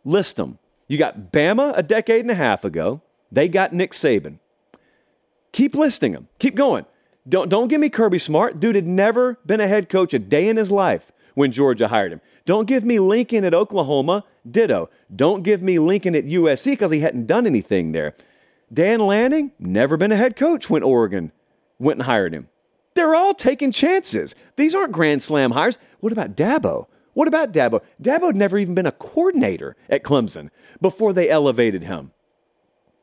List them. You got Bama a decade and a half ago. They got Nick Saban. Keep listing them. Keep going. Don't, don't give me Kirby Smart. Dude had never been a head coach a day in his life when Georgia hired him. Don't give me Lincoln at Oklahoma. Ditto. Don't give me Lincoln at USC because he hadn't done anything there. Dan Lanning, never been a head coach when Oregon went and hired him. They're all taking chances. These aren't Grand Slam hires. What about Dabo? What about Dabo? Dabo had never even been a coordinator at Clemson before they elevated him.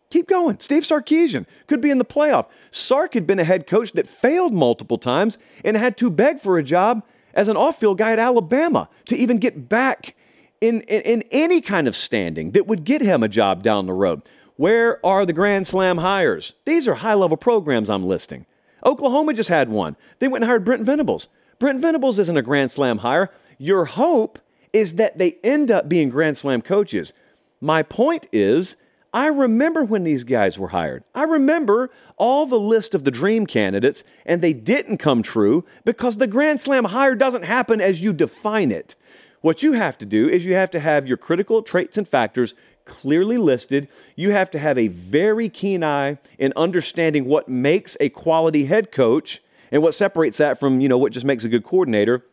Keep going. Steve Sarkisian could be in the playoff. Sark had been a head coach that failed multiple times and had to beg for a job as an off field guy at Alabama to even get back in, in, in, any kind of standing that would get him a job down the road. Where are the Grand Slam hires? These are high level programs I'm listing. Oklahoma just had one. They went and hired Brent Venables. Brent Venables isn't a Grand Slam hire. Your hope is that they end up being Grand Slam coaches. My point is, I remember when these guys were hired. I remember all the list of the dream candidates, and they didn't come true because the Grand Slam hire doesn't happen as you define it. What you have to do is you have to have your critical traits and factors clearly listed. You have to have a very keen eye in understanding what makes a quality head coach and what separates that from, you know, what just makes a good coordinator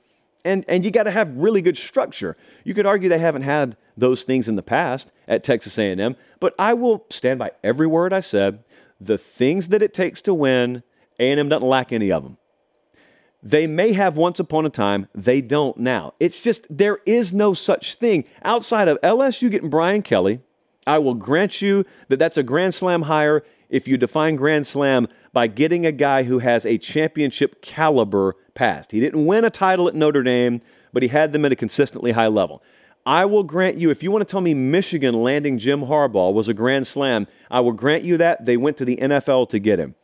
and and you got to have really good structure. You could argue they haven't had those things in the past at Texas A&M, but I will stand by every word I said. The things that it takes to win, A&M doesn't lack any of them. They may have once upon a time, they don't now. It's just there is no such thing outside of LSU getting Brian Kelly. I will grant you that that's a Grand Slam hire if you define Grand Slam by getting a guy who has a championship caliber past. He didn't win a title at Notre Dame, but he had them at a consistently high level. I will grant you, if you want to tell me Michigan landing Jim Harbaugh was a grand slam, I will grant you that. They went to the NFL to get him.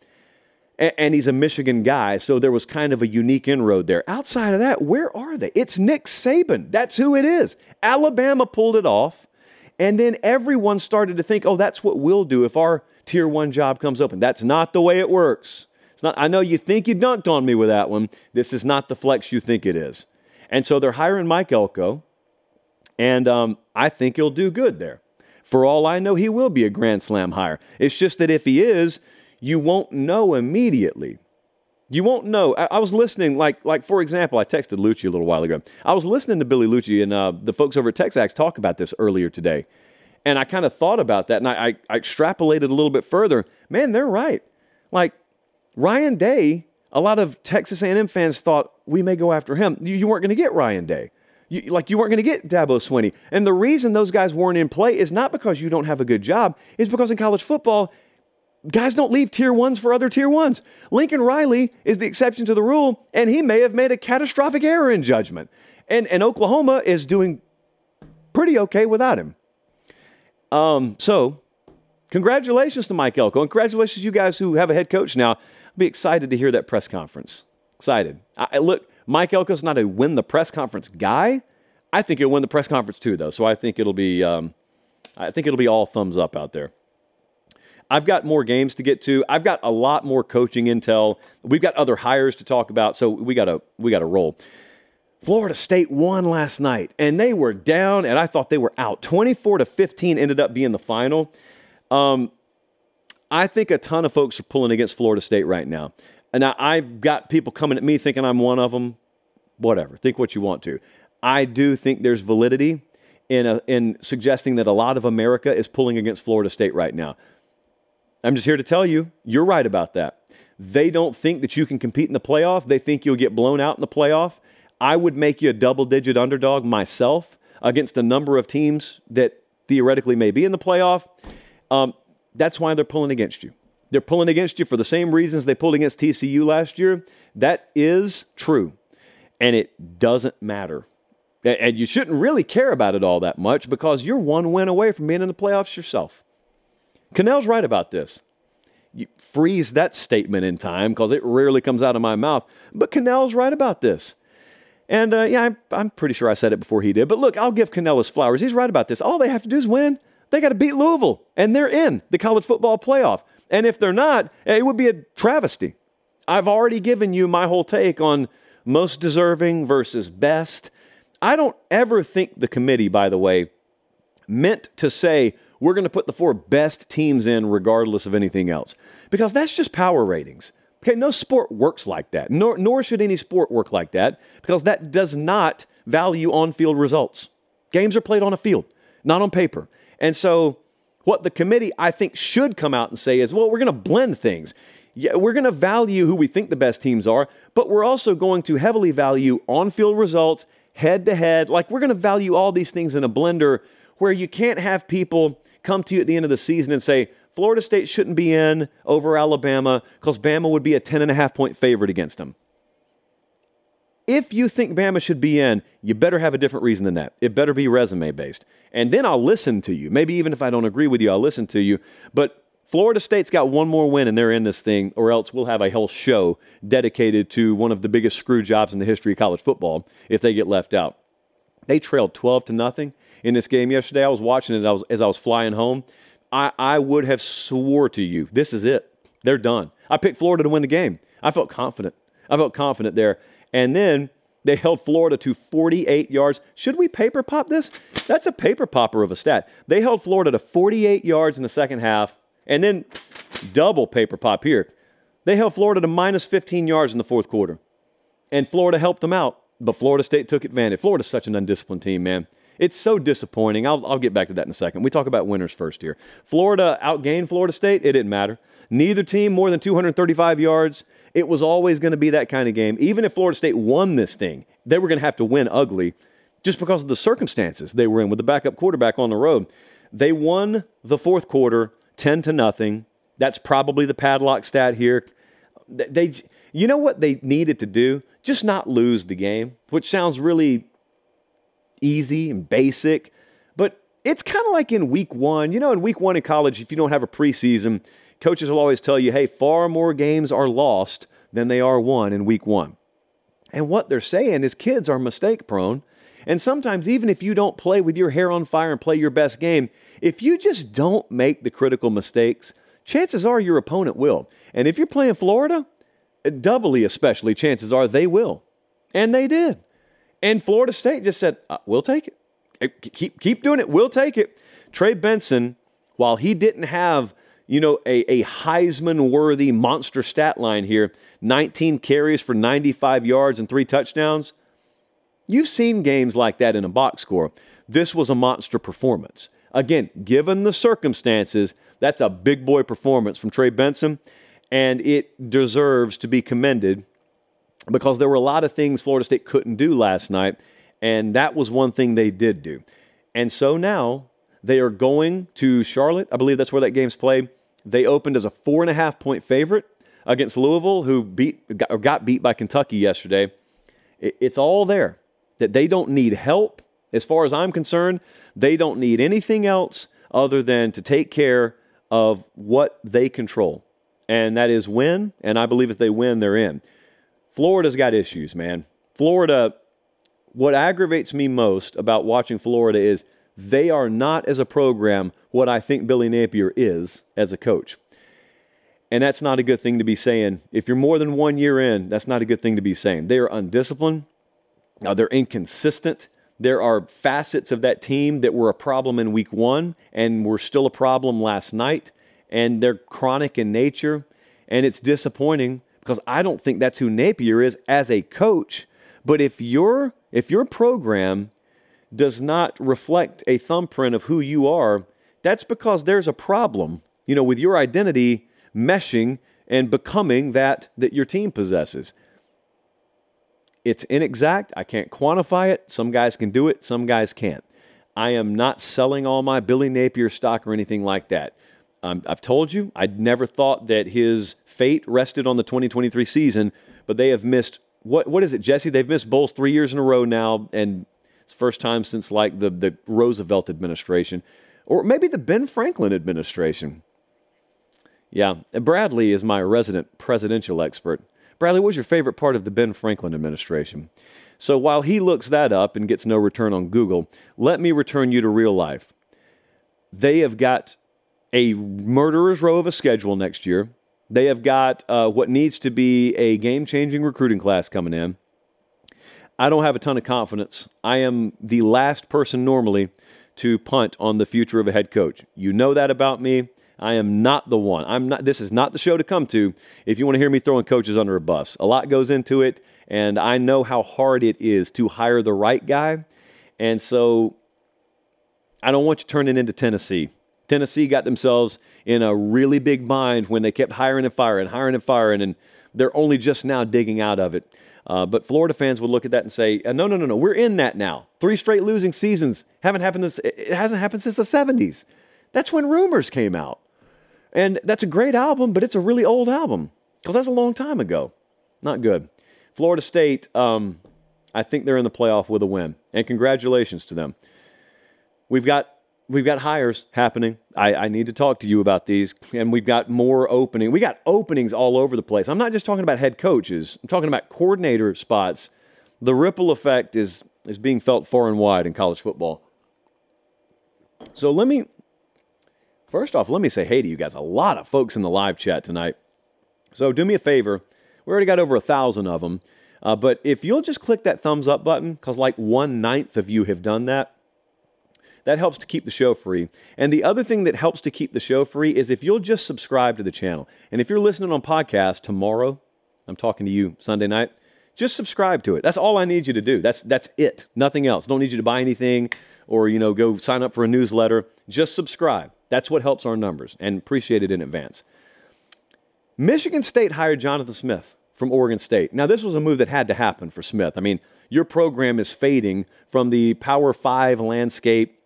And he's a Michigan guy, so there was kind of a unique inroad there. Outside of that, where are they? It's Nick Saban. That's who it is. Alabama pulled it off. And then everyone started to think, oh, that's what we'll do if our tier one job comes open. That's not the way it works. It's not, I know you think you dunked on me with that one. This is not the flex you think it is. And so they're hiring Mike Elko, and um, I think he'll do good there. For all I know, he will be a Grand Slam hire. It's just that if he is, you won't know immediately. You won't know. I, I, was listening, like, like for example, I texted Liucci a little while ago. I was listening to Billy Liucci and uh, the folks over at Texags talk about this earlier today, and I kind of thought about that, and I, I, I extrapolated a little bit further. Man, they're right. Like Ryan Day, a lot of Texas A&M fans thought we may go after him. You, you weren't going to get Ryan Day. You, like you weren't going to get Dabo Swinney. And the reason those guys weren't in play is not because you don't have a good job. It's because in college football, guys don't leave tier ones for other tier ones. Lincoln Riley is the exception to the rule, and he may have made a catastrophic error in judgment. And, and Oklahoma is doing pretty okay without him. Um, so, congratulations to Mike Elko, and congratulations to you guys who have a head coach now. Be excited to hear that press conference. Excited. I, look, Mike Elko's not a win the press conference guy. I think he'll win the press conference too, though. So I think it'll be, um, I think it'll be all thumbs up out there. I've got more games to get to. I've got a lot more coaching intel. We've got other hires to talk about, so we got to we got to roll. Florida State won last night, and they were down, and I thought they were out. 24 to 15 ended up being the final. Um, I think a ton of folks are pulling against Florida State right now. And I, I've got people coming at me thinking I'm one of them. Whatever. Think what you want to. I do think there's validity in, a, in suggesting that a lot of America is pulling against Florida State right now. I'm just here to tell you, you're right about that. They don't think that you can compete in the playoff. They think you'll get blown out in the playoff. I would make you a double digit underdog myself against a number of teams that theoretically may be in the playoff. Um, that's why they're pulling against you. They're pulling against you for the same reasons they pulled against TCU last year. That is true. And it doesn't matter. And you shouldn't really care about it all that much because you're one win away from being in the playoffs yourself. Cannell's right about this. You freeze that statement in time because it rarely comes out of my mouth. But Cannell's right about this. And uh, yeah, I'm, I'm, pretty sure I said it before he did. But look, I'll give Cannell his flowers. He's right about this. All they have to do is win. They got to beat Louisville, and they're in the college football playoff. And if they're not, eh, it would be a travesty. I've already given you my whole take on most deserving versus best. I don't ever think the committee, by the way, meant to say we're going to put the four best teams in regardless of anything else. Because that's just power ratings. Okay, no sport works like that, nor, nor should any sport work like that, because that does not value on field results. Games are played on a field, not on paper. And so, what the committee, I think, should come out and say is well, we're going to blend things. Yeah, we're going to value who we think the best teams are, but we're also going to heavily value on field results, head to head. Like, we're going to value all these things in a blender where you can't have people come to you at the end of the season and say, Florida State shouldn't be in over Alabama because Bama would be a 10 and a half point favorite against them. If you think Bama should be in, you better have a different reason than that. It better be resume based. And then I'll listen to you. Maybe even if I don't agree with you, I'll listen to you. But Florida State's got one more win and they're in this thing, or else we'll have a whole show dedicated to one of the biggest screw jobs in the history of college football if they get left out. They trailed 12 to nothing in this game yesterday. I was watching it as I was, as I was flying home. I, I would have swore to you, this is it. They're done. I picked Florida to win the game. I felt confident. I felt confident there. And then they held Florida to 48 yards. Should we paper pop this? That's a paper popper of a stat. They held Florida to 48 yards in the second half, and then double paper pop here. They held Florida to minus 15 yards in the fourth quarter. And Florida helped them out, but Florida State took advantage. Florida's such an undisciplined team, man. It's so disappointing. I'll, I'll get back to that in a second. We talk about winners first here. Florida outgained Florida State. It didn't matter. Neither team more than 235 yards. It was always going to be that kind of game. Even if Florida State won this thing, they were going to have to win ugly just because of the circumstances they were in with the backup quarterback on the road. They won the fourth quarter 10 to nothing. That's probably the padlock stat here. They, you know what they needed to do? Just not lose the game, which sounds really easy and basic. But it's kind of like in week one. You know, in week one in college, if you don't have a preseason, coaches will always tell you, hey, far more games are lost than they are won in week one. And what they're saying is kids are mistake prone. And sometimes, even if you don't play with your hair on fire and play your best game, if you just don't make the critical mistakes, chances are your opponent will. And if you're playing Florida, doubly especially, chances are they will. And they did. And Florida State just said, uh, we'll take it. Keep, keep doing it. We'll take it. Trey Benson, while he didn't have you know, a, a Heisman worthy monster stat line here 19 carries for 95 yards and three touchdowns. You've seen games like that in a box score. This was a monster performance. Again, given the circumstances, that's a big boy performance from Trey Benson, and it deserves to be commended because there were a lot of things Florida State couldn't do last night, and that was one thing they did do. And so now they are going to Charlotte. I believe that's where that game's played. They opened as a four and a half point favorite against Louisville, who beat got, got beat by Kentucky yesterday. It, it's all there that they don't need help. As far as I'm concerned, they don't need anything else other than to take care of what they control, and that is win. And I believe if they win, they're in. Florida's got issues, man. Florida, what aggravates me most about watching Florida is they are not, as a program, what I think Billy Napier is as a coach. And that's not a good thing to be saying. If you're more than one year in, that's not a good thing to be saying. They are undisciplined, they're inconsistent. There are facets of that team that were a problem in week one and were still a problem last night, and they're chronic in nature. And it's disappointing because I don't think that's who Napier is as a coach. But if your if your program does not reflect a thumbprint of who you are, that's because there's a problem, you know, with your identity meshing and becoming that that your team possesses. It's inexact. I can't quantify it. Some guys can do it, some guys can't. I am not selling all my Billy Napier stock or anything like that. Um, I've told you, I'd never thought that his fate rested on the 2023 season, but they have missed what what is it, Jesse? They've missed bowls three years in a row now, and it's first time since like the the Roosevelt administration, or maybe the Ben Franklin administration. Yeah, Bradley is my resident presidential expert. Bradley, what was your favorite part of the Ben Franklin administration? So while he looks that up and gets no return on Google, let me return you to real life. They have got a murderer's row of a schedule next year. They have got uh, what needs to be a game changing recruiting class coming in. I don't have a ton of confidence. I am the last person normally to punt on the future of a head coach. You know that about me. I am not the one. I'm not this is not the show to come to if you want to hear me throwing coaches under a bus. A lot goes into it and I know how hard it is to hire the right guy. And so I don't want you turning into Tennessee. Tennessee got themselves in a really big bind when they kept hiring and firing, hiring and firing, and they're only just now digging out of it. Uh, but Florida fans would look at that and say, uh, "No, no, no, no. We're in that now. Three straight losing seasons haven't happened. This, it hasn't happened since the '70s. That's when Rumors came out, and that's a great album, but it's a really old album because that's a long time ago. Not good. Florida State. Um, I think they're in the playoff with a win, and congratulations to them. We've got we've got hires happening. I, I, need to talk to you about these, and we've got more opening. We got openings all over the place. I'm not just talking about head coaches. I'm talking about coordinator spots. The ripple effect is is being felt far and wide in college football. So let me first off, let me say hey to you guys. A lot of folks in the live chat tonight. So do me a favor. We already got over a thousand of them. Uh, but if you'll just click that thumbs up button, because like one ninth of you have done that, that helps to keep the show free. And the other thing that helps to keep the show free is if you'll just subscribe to the channel. And if you're listening on podcast tomorrow, I'm talking to you Sunday night, just subscribe to it. That's all I need you to do. That's that's it. Nothing else. Don't need you to buy anything or you know go sign up for a newsletter. Just subscribe. That's what helps our numbers and appreciate it in advance. Michigan State hired Jonathan Smith from Oregon State. Now, this was a move that had to happen for Smith. I mean, your program is fading from the Power Five landscape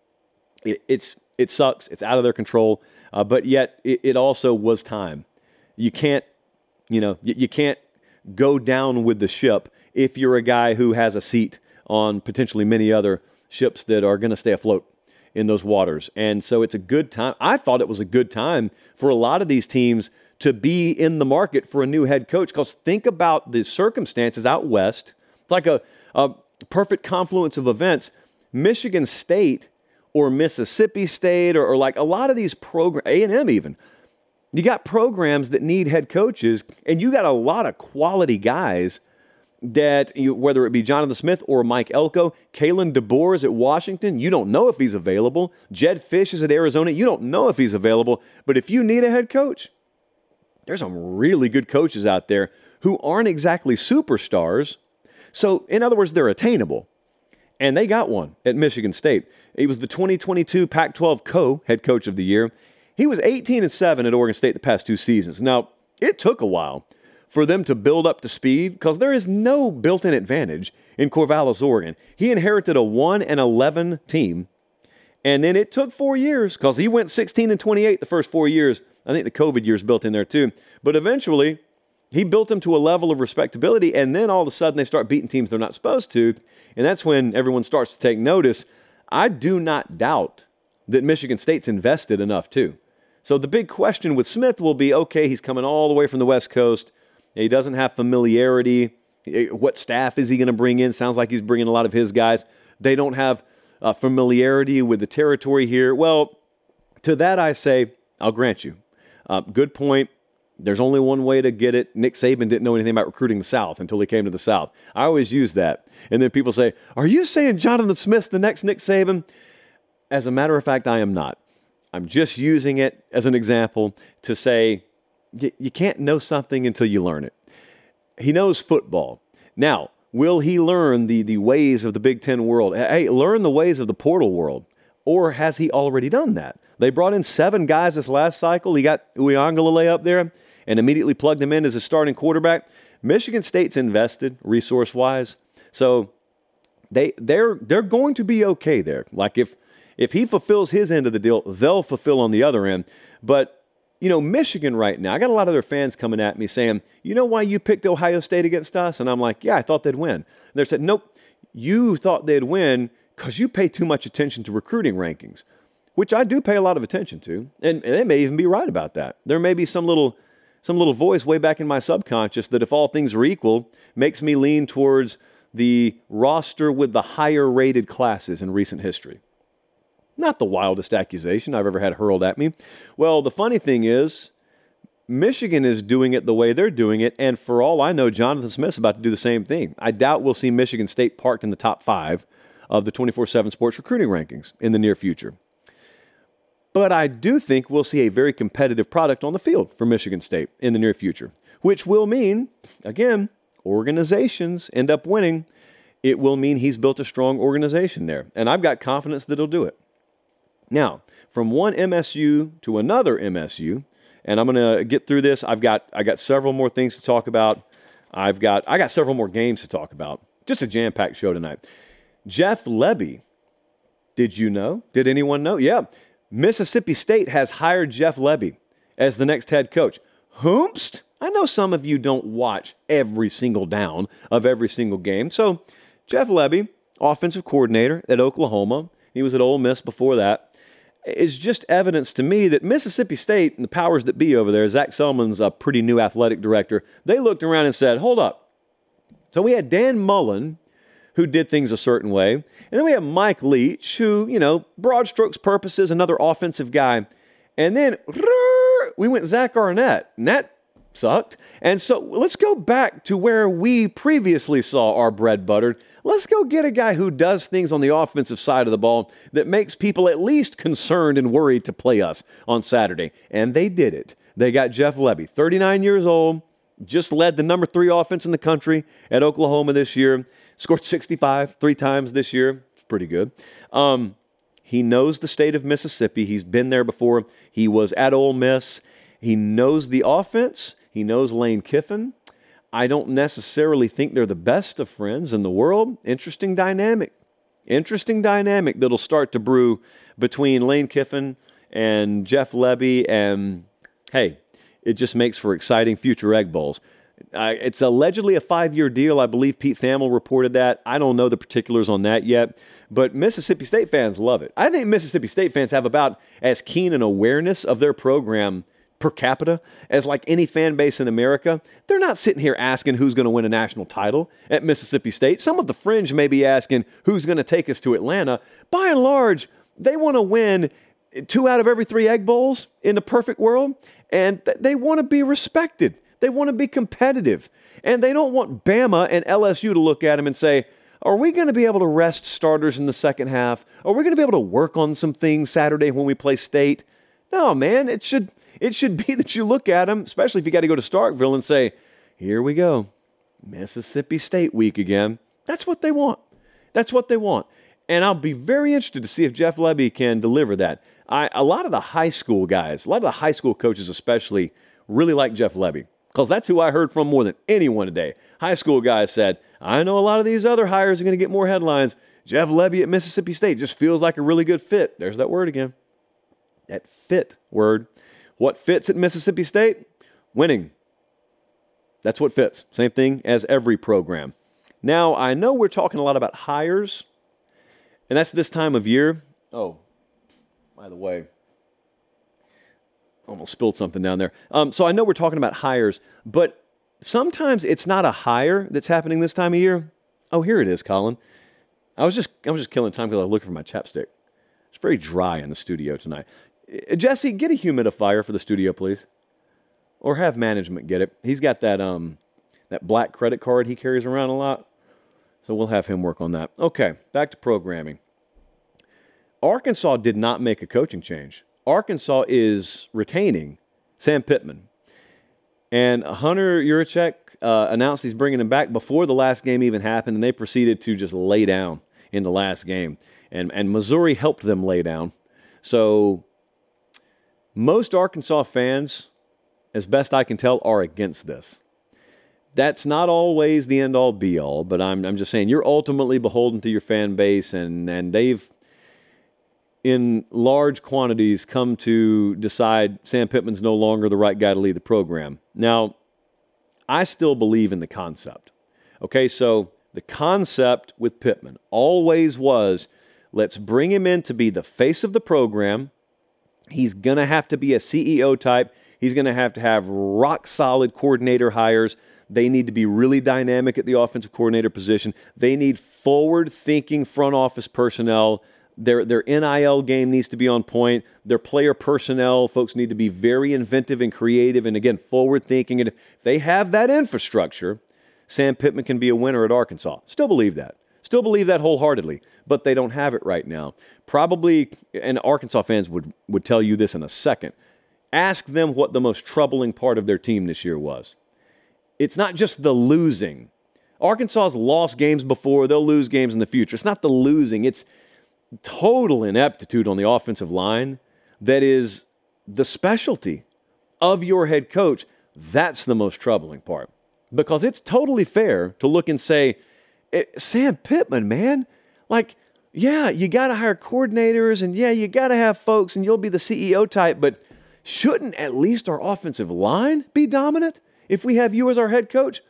it, it's it sucks. It's out of their control. Uh, but yet, it, it, also was time. You can't, you know, you, you can't go down with the ship if you're a guy who has a seat on potentially many other ships that are going to stay afloat in those waters. And so it's a good time. I thought it was a good time for a lot of these teams to be in the market for a new head coach because think about the circumstances out west. It's like a, a perfect confluence of events. Michigan State or Mississippi State or, or like a lot of these programs, A&M even, you got programs that need head coaches and you got a lot of quality guys that you, whether it be Jonathan Smith or Mike Elko, Kalen DeBoer is at Washington. You don't know if he's available. Jedd Fisch is at Arizona. You don't know if he's available. But if you need a head coach, there's some really good coaches out there who aren't exactly superstars. So, in other words, they're attainable. And they got one at Michigan State. He was the 2022 Pac 12 co head coach of the year. He was 18 and 7 at Oregon State the past two seasons. Now, it took a while for them to build up to speed because there is no built in advantage in Corvallis, Oregon. He inherited a 1 and 11 team. And then it took four years because he went 16 and 28 the first four years. I think the COVID years built in there too. But eventually, he built them to a level of respectability. And then all of a sudden, they start beating teams they're not supposed to. And that's when everyone starts to take notice. I do not doubt that Michigan State's invested enough too. So the big question with Smith will be okay, he's coming all the way from the West Coast. He doesn't have familiarity. Eh, what staff is he going to bring in? Sounds like he's bringing a lot of his guys. They don't have uh, familiarity with the territory here. Well, to that I say, I'll grant you. Uh, good point. There's only one way to get it. Nick Saban didn't know anything about recruiting the South until he came to the South. I always use that. And then people say, Are you saying Jonathan Smith's the next Nick Saban? As a matter of fact, I am not. I'm just using it as an example to say you can't know something until you learn it. He knows football. Now, will he learn the, the ways of the Big Ten world? Hey, learn the ways of the portal world. Or has he already done that? They brought in seven guys this last cycle. He got Uiagalelei up there and immediately plugged him in as a starting quarterback. Michigan State's invested resource wise. So they they're they're going to be okay there. Like if if he fulfills his end of the deal, they'll fulfill on the other end. But, you know, Michigan right now, I got a lot of their fans coming at me saying, you know why you picked Ohio State against us? And I'm like, yeah, I thought they'd win. And they said, nope, you thought they'd win because you pay too much attention to recruiting rankings, which I do pay a lot of attention to. And, and they may even be right about that. There may be some little some little voice way back in my subconscious that if all things are equal, makes me lean towards the roster with the higher rated classes in recent history. Not the wildest accusation I've ever had hurled at me. Well, the funny thing is, Michigan is doing it the way they're doing it, and for all I know, Jonathan Smith's about to do the same thing. I doubt we'll see Michigan State parked in the top five of the 24 7 sports recruiting rankings in the near future. But I do think we'll see a very competitive product on the field for Michigan State in the near future, which will mean, again, organizations end up winning. It will mean he's built a strong organization there. And I've got confidence that he'll do it. Now, from one MSU to another MSU, and I'm going to get through this. I've got I got several more things to talk about. I've got I got several more games to talk about. Just a jam-packed show tonight. Jeff Lebby. Did you know? Did anyone know? Yeah. Mississippi State has hired Jeff Lebby as the next head coach. Whomst? I know some of you don't watch every single down of every single game. So, Jeff Lebby, offensive coordinator at Oklahoma, he was at Ole Miss before that is just evidence to me that Mississippi State and the powers that be over there, Zach Selmon's a pretty new athletic director, they looked around and said, hold up. So we had Dan Mullen, who did things a certain way, and then we have Mike Leach, who, you know, broad strokes purposes, another offensive guy. And then we went Zach Arnett, and that sucked. And so let's go back to where we previously saw our bread buttered. Let's go get a guy who does things on the offensive side of the ball that makes people at least concerned and worried to play us on Saturday. And they did it. They got Jeff Lebby, 39 years old, just led the number three offense in the country at Oklahoma this year, scored 65 three times this year. It's pretty good. Um, he knows the state of Mississippi. He's been there before. He was at Ole Miss. He knows the offense. He knows Lane Kiffin. I don't necessarily think they're the best of friends in the world. Interesting dynamic. Interesting dynamic that'll start to brew between Lane Kiffin and Jeff Lebby. And hey, it just makes for exciting future Egg Bowls. Uh, it's allegedly a five year deal. I believe Pete Thamel reported that. I don't know the particulars on that yet, but Mississippi State fans love it. I think Mississippi State fans have about as keen an awareness of their program per capita as like any fan base in America, they're not sitting here asking who's going to win a national title at Mississippi State. Some of the fringe may be asking who's going to take us to Atlanta. By and large, they want to win two out of every three egg bowls in the perfect world, and they want to be respected. They want to be competitive. And they don't want Bama and LSU to look at them and say, are we going to be able to rest starters in the second half? Are we going to be able to work on some things Saturday when we play state? No, man, it should it should be that you look at them, especially if you got to go to Starkville and say, "Here we go. Mississippi State week again." That's what they want. That's what they want. And I'll be very interested to see if Jeff Lebby can deliver that. I, a lot of the high school guys, a lot of the high school coaches especially, really like Jeff Lebby because that's who I heard from more than anyone today. High school guys said, I know a lot of these other hires are going to get more headlines. Jeff Lebby at Mississippi State just feels like a really good fit. There's that word again. That fit word. What fits at Mississippi State? Winning. That's what fits. Same thing as every program. Now, I know we're talking a lot about hires, and that's this time of year. Oh, by the way, almost spilled something down there. Um, so I know we're talking about hires, but sometimes it's not a hire that's happening this time of year. Oh, here it is, Colin. I was just I was just killing time because I was looking for my chapstick. It's very dry in the studio tonight. Uh, Jesse, get a humidifier for the studio, please, or have management get it. He's got that um that black credit card he carries around a lot, so we'll have him work on that. Okay, back to programming. Arkansas did not make a coaching change. Arkansas is retaining Sam Pittman. And Hunter Yurachek uh, announced he's bringing him back before the last game even happened, and they proceeded to just lay down in the last game. And, and Missouri helped them lay down. So most Arkansas fans, as best I can tell, are against this. That's not always the end all be all, but I'm, I'm just saying you're ultimately beholden to your fan base, and, and they've in large quantities come to decide Sam Pittman's no longer the right guy to lead the program. Now, I still believe in the concept. Okay, so the concept with Pittman always was let's bring him in to be the face of the program. He's going to have to be a CEO type. He's going to have to have rock solid coordinator hires. They need to be really dynamic at the offensive coordinator position. They need forward thinking front office personnel their, their NIL game needs to be on point. Their player personnel, folks need to be very inventive and creative and, again, forward thinking. And if they have that infrastructure, Sam Pittman can be a winner at Arkansas. Still believe that. Still believe that wholeheartedly, but they don't have it right now. Probably, and Arkansas fans would, would tell you this in a second. Ask them what the most troubling part of their team this year was. It's not just the losing. Arkansas's lost games before, they'll lose games in the future. It's not the losing, it's total ineptitude on the offensive line that is the specialty of your head coach. That's the most troubling part because it's totally fair to look and say, eh, Sam Pittman, man, like, yeah, you got to hire coordinators and yeah, you got to have folks and you'll be the CEO type, but shouldn't at least our offensive line be dominant if we have you as our head coach?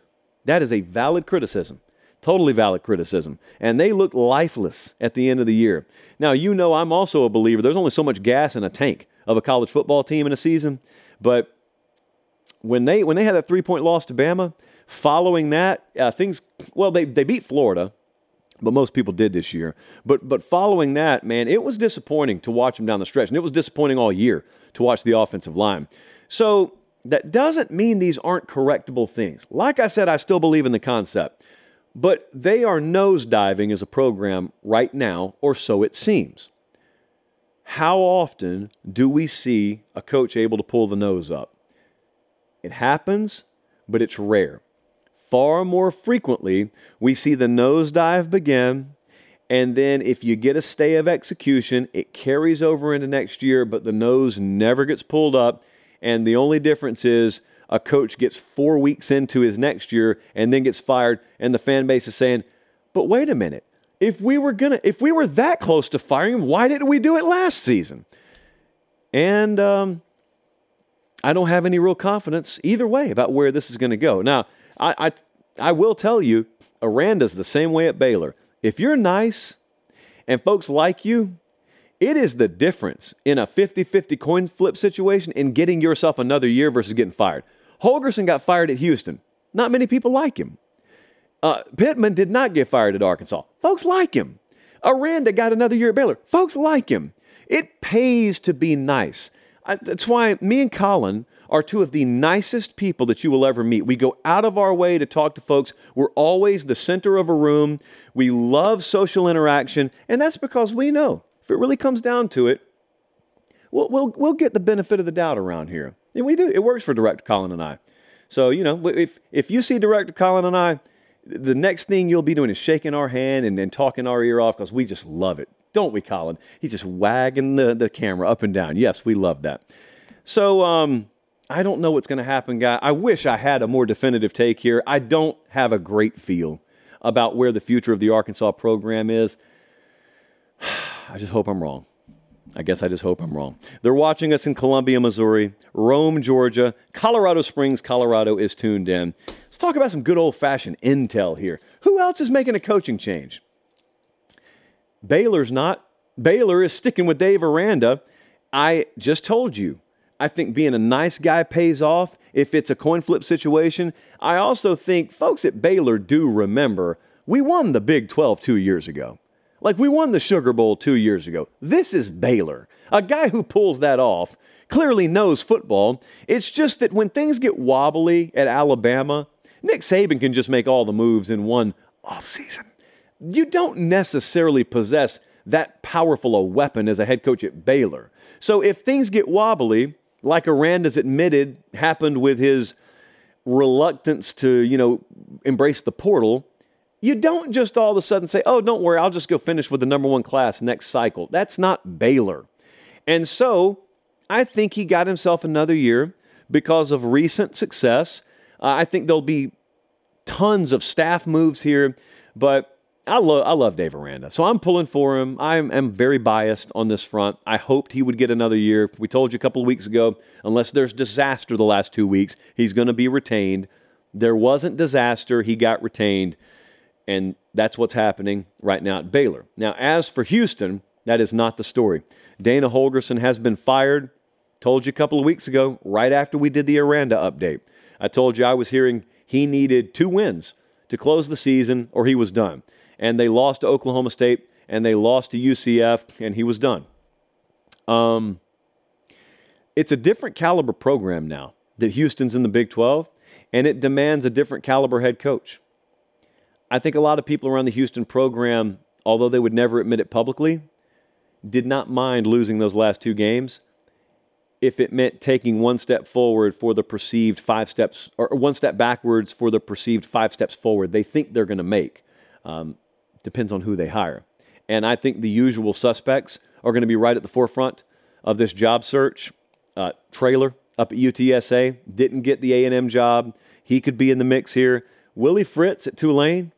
That is a valid criticism. Totally valid criticism. And they look lifeless at the end of the year. Now, you know, I'm also a believer. There's only so much gas in a tank of a college football team in a season. But when they when they had that three point loss to Bama, following that, uh, things well they they beat Florida, but most people did this year. But but following that, man, it was disappointing to watch them down the stretch, and it was disappointing all year to watch the offensive line. So that doesn't mean these aren't correctable things. Like I said, I still believe in the concept. But they are nosediving as a program right now, or so it seems. How often do we see a coach able to pull the nose up? It happens, but it's rare. Far more frequently, we see the nosedive begin, and then if you get a stay of execution, it carries over into next year, but the nose never gets pulled up. And the only difference is a coach gets four weeks into his next year and then gets fired, and the fan base is saying, but wait a minute. If we were gonna, if we were that close to firing him, why didn't we do it last season? And um, I don't have any real confidence either way about where this is going to go. Now, I, I, I will tell you, Aranda's the same way at Baylor. If you're nice and folks like you, it is the difference in a 50 50 coin flip situation in getting yourself another year versus getting fired. Holgorsen got fired at Houston. Not many people like him. Uh, Pittman did not get fired at Arkansas. Folks like him. Aranda got another year at Baylor. Folks like him. It pays to be nice. I, that's why me and Colin are two of the nicest people that you will ever meet. We go out of our way to talk to folks. We're always the center of a room. We love social interaction, and that's because we know if it really comes down to it, we'll, we'll, we'll get the benefit of the doubt around here. And we do. It works for Director Colin and I. So, you know, if, if you see Director Colin and I, the next thing you'll be doing is shaking our hand and, and talking our ear off because we just love it. Don't we, Colin? He's just wagging the, the camera up and down. Yes, we love that. So, um, I don't know what's going to happen, guy. I wish I had a more definitive take here. I don't have a great feel about where the future of the Arkansas program is. I just hope I'm wrong. I guess I just hope I'm wrong. They're watching us in Columbia, Missouri, Rome, Georgia, Colorado Springs, Colorado is tuned in. Let's talk about some good old fashioned intel here. Who else is making a coaching change? Baylor's not. Baylor is sticking with Dave Aranda. I just told you. I think being a nice guy pays off if it's a coin flip situation. I also think folks at Baylor do remember we won the Big 12 two years ago. Like we won the Sugar Bowl two years ago. This is Baylor. A guy who pulls that off clearly knows football. It's just that when things get wobbly at Alabama, Nick Saban can just make all the moves in one offseason. You don't necessarily possess that powerful a weapon as a head coach at Baylor. So if things get wobbly, like Aranda's admitted happened with his reluctance to, you know, embrace the portal, you don't just all of a sudden say, oh, don't worry, I'll just go finish with the number one class next cycle. That's not Baylor. And so I think he got himself another year because of recent success. Uh, I think there'll be tons of staff moves here, but I love I love Dave Aranda, so I'm pulling for him. I am very biased on this front. I hoped he would get another year. We told you a couple of weeks ago, unless there's disaster the last two weeks, he's going to be retained. There wasn't disaster; he got retained. And that's what's happening right now at Baylor. Now, as for Houston, that is not the story. Dana Holgorsen has been fired. Told you a couple of weeks ago, right after we did the Aranda update. I told you I was hearing he needed two wins to close the season or he was done. And they lost to Oklahoma State and they lost to UCF and he was done. Um, it's a different caliber program now that Houston's in the Big 12 and it demands a different caliber head coach. I think a lot of people around the Houston program, although they would never admit it publicly, did not mind losing those last two games if it meant taking one step forward for the perceived five steps, or one step backwards for the perceived five steps forward they think they're going to make. Um, depends on who they hire. And I think the usual suspects are going to be right at the forefront of this job search. Uh, Traylor up at UTSA didn't get the A&M job. He could be in the mix here. Willie Fritz at Tulane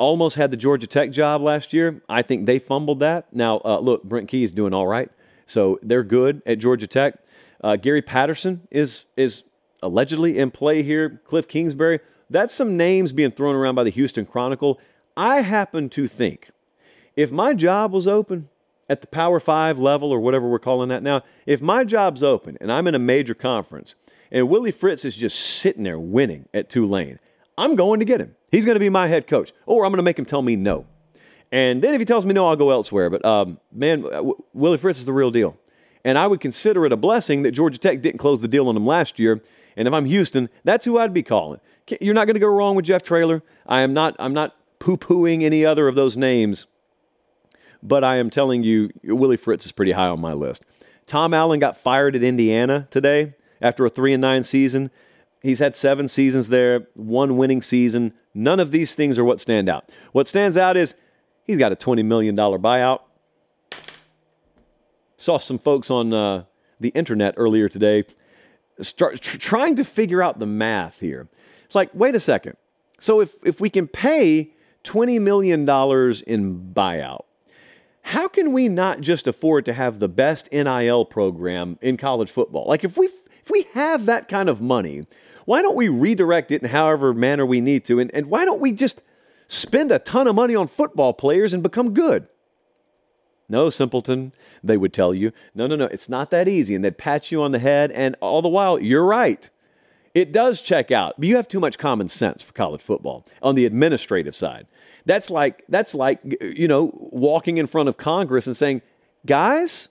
almost had the Georgia Tech job last year. I think they fumbled that. Now, uh, look, Brent Key is doing all right, so they're good at Georgia Tech. Uh, Gary Patterson is is allegedly in play here. Cliff Kingsbury. That's some names being thrown around by the Houston Chronicle. I happen to think if my job was open at the Power Five level or whatever we're calling that now, if my job's open and I'm in a major conference and Willie Fritz is just sitting there winning at Tulane, I'm going to get him. He's going to be my head coach, or I'm going to make him tell me no. And then if he tells me no, I'll go elsewhere. But um, man, w- Willie Fritz is the real deal. And I would consider it a blessing that Georgia Tech didn't close the deal on him last year. And if I'm Houston, that's who I'd be calling. You're not going to go wrong with Jeff Traylor. I am not. I'm not poo-pooing any other of those names. But I am telling you, Willie Fritz is pretty high on my list. Tom Allen got fired at Indiana today after a three and nine season. He's had seven seasons there, one winning season. None of these things are what stand out. What stands out is he's got a $20 million buyout. Saw some folks on uh, the internet earlier today start tr- trying to figure out the math here. It's like, wait a second. So if, if we can pay $20 million in buyout, how can we not just afford to have the best NIL program in college football? Like if we if we have that kind of money, why don't we redirect it in however manner we need to? And, and why don't we just spend a ton of money on football players and become good? No, simpleton, they would tell you. No, no, no, it's not that easy. And they'd pat you on the head, and all the while, you're right. It does check out, but you have too much common sense for college football on the administrative side. That's like that's like you know walking in front of Congress and saying, "Guys,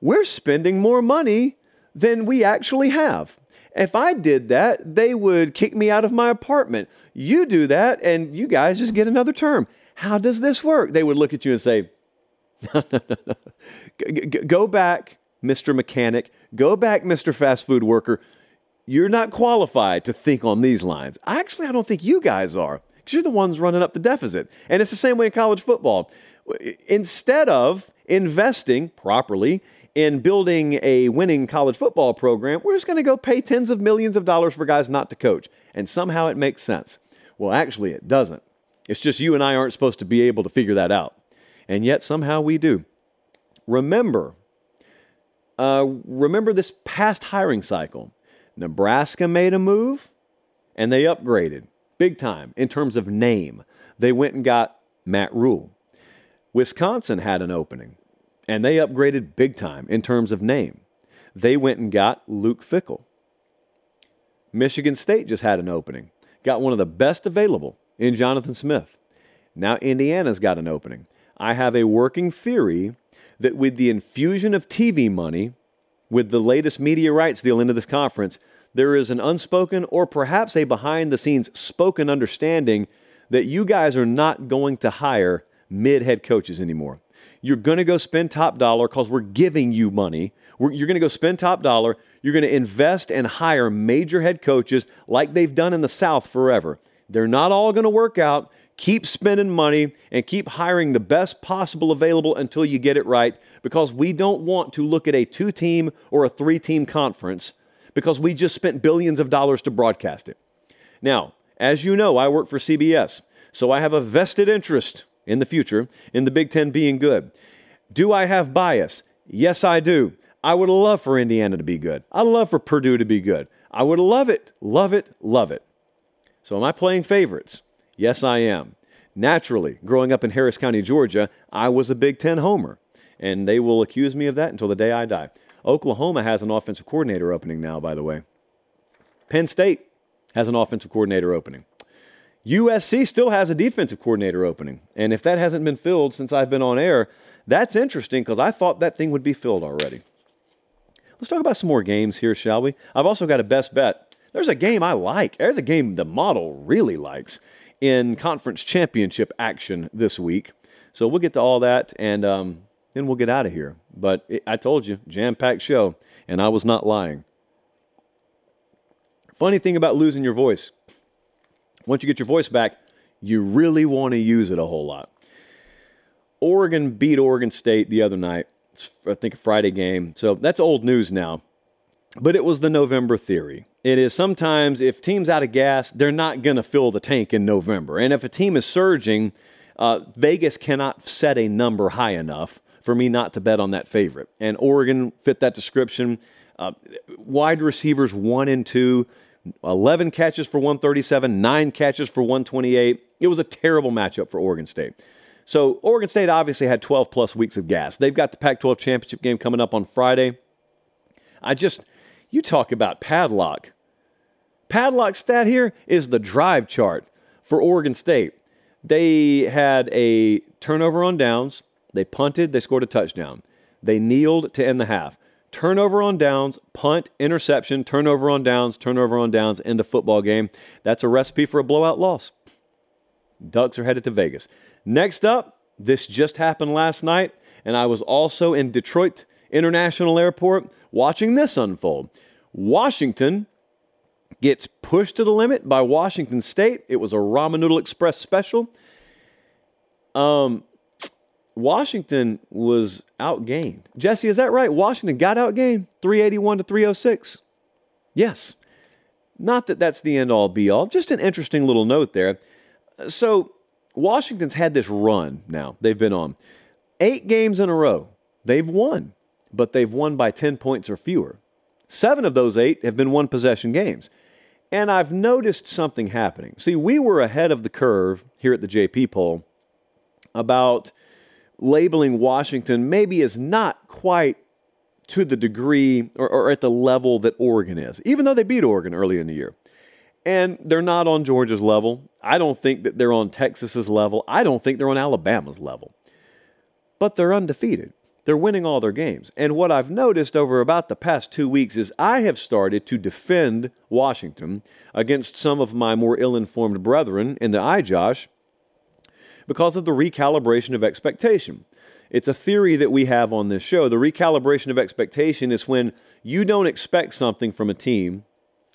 we're spending more money than we actually have. If I did that, they would kick me out of my apartment. You do that, and you guys just get another term. How does this work? They would look at you and say, Go back, Mr. Mechanic. Go back, Mr. Fast Food Worker. You're not qualified to think on these lines. Actually, I don't think you guys are because you're the ones running up the deficit. And it's the same way in college football. Instead of investing properly in building a winning college football program, we're just going to go pay tens of millions of dollars for guys not to coach. And somehow it makes sense. Well, actually, it doesn't. It's just you and I aren't supposed to be able to figure that out. And yet somehow we do. Remember, uh, remember this past hiring cycle. Nebraska made a move and they upgraded big time in terms of name. They went and got Matt Rhule. Wisconsin had an opening and they upgraded big time in terms of name. They went and got Luke Fickell. Michigan State just had an opening, got one of the best available in Jonathan Smith. Now Indiana's got an opening. I have a working theory that with the infusion of TV money, with the latest media rights deal into this conference, there is an unspoken or perhaps a behind the scenes spoken understanding that you guys are not going to hire mid head coaches anymore. You're going to go spend top dollar because we're giving you money. We're, you're going to go spend top dollar. You're going to invest and hire major head coaches like they've done in the South forever. They're not all going to work out. Keep spending money and keep hiring the best possible available until you get it right because we don't want to look at a two team or a three team conference because we just spent billions of dollars to broadcast it. Now, as you know, I work for CBS, so I have a vested interest in the future in the Big Ten being good. Do I have bias? Yes, I do. I would love for Indiana to be good. I'd love for Purdue to be good. I would love it, love it, love it. So, am I playing favorites? Yes, I am. Naturally, growing up in Harris County, Georgia, I was a Big Ten homer, and they will accuse me of that until the day I die. Oklahoma has an offensive coordinator opening now, by the way. Penn State has an offensive coordinator opening. USC still has a defensive coordinator opening. And if that hasn't been filled since I've been on air, that's interesting because I thought that thing would be filled already. Let's talk about some more games here, shall we? I've also got a best bet. There's a game I like. There's a game the model really likes in conference championship action this week. So we'll get to all that and um, then we'll get out of here. But it, I told you, jam packed show, and I was not lying. Funny thing about losing your voice once you get your voice back, you really want to use it a whole lot. Oregon beat Oregon State the other night. It's, I think a Friday game. So that's old news now. But it was the November theory. It is sometimes if teams out of gas, they're not going to fill the tank in November. And if a team is surging, uh, Vegas cannot set a number high enough for me not to bet on that favorite. And Oregon fit that description. Uh, wide receivers one and two, 11 catches for 137, nine catches for 128. It was a terrible matchup for Oregon State. So Oregon State obviously had 12 plus weeks of gas. They've got the Pac 12 championship game coming up on Friday. I just, you talk about padlock. Padlock stat here is the drive chart for Oregon State. They had a turnover on downs. They punted, they scored a touchdown. They kneeled to end the half turnover on downs, punt, interception, turnover on downs, turnover on downs in the football game. That's a recipe for a blowout loss. Ducks are headed to Vegas. Next up, this just happened last night, and I was also in Detroit International Airport watching this unfold. Washington gets pushed to the limit by Washington State. It was a ramen noodle express special. Um, Washington was outgained. Jesse, is that right? Washington got outgained 381 to 306. Yes. Not that that's the end all be all, just an interesting little note there. So, Washington's had this run now, they've been on eight games in a row. They've won, but they've won by 10 points or fewer. Seven of those eight have been one possession games. And I've noticed something happening. See, we were ahead of the curve here at the JP poll about labeling Washington maybe is not quite to the degree or, or, at the level that Oregon is, even though they beat Oregon early in the year. And they're not on Georgia's level. I don't think that they're on Texas's level. I don't think they're on Alabama's level. But they're undefeated. they're winning all their games. And what I've noticed over about the past two weeks is I have started to defend Washington against some of my more ill informed brethren in the iJosh because of the recalibration of expectation. It's a theory that we have on this show. The recalibration of expectation is when you don't expect something from a team,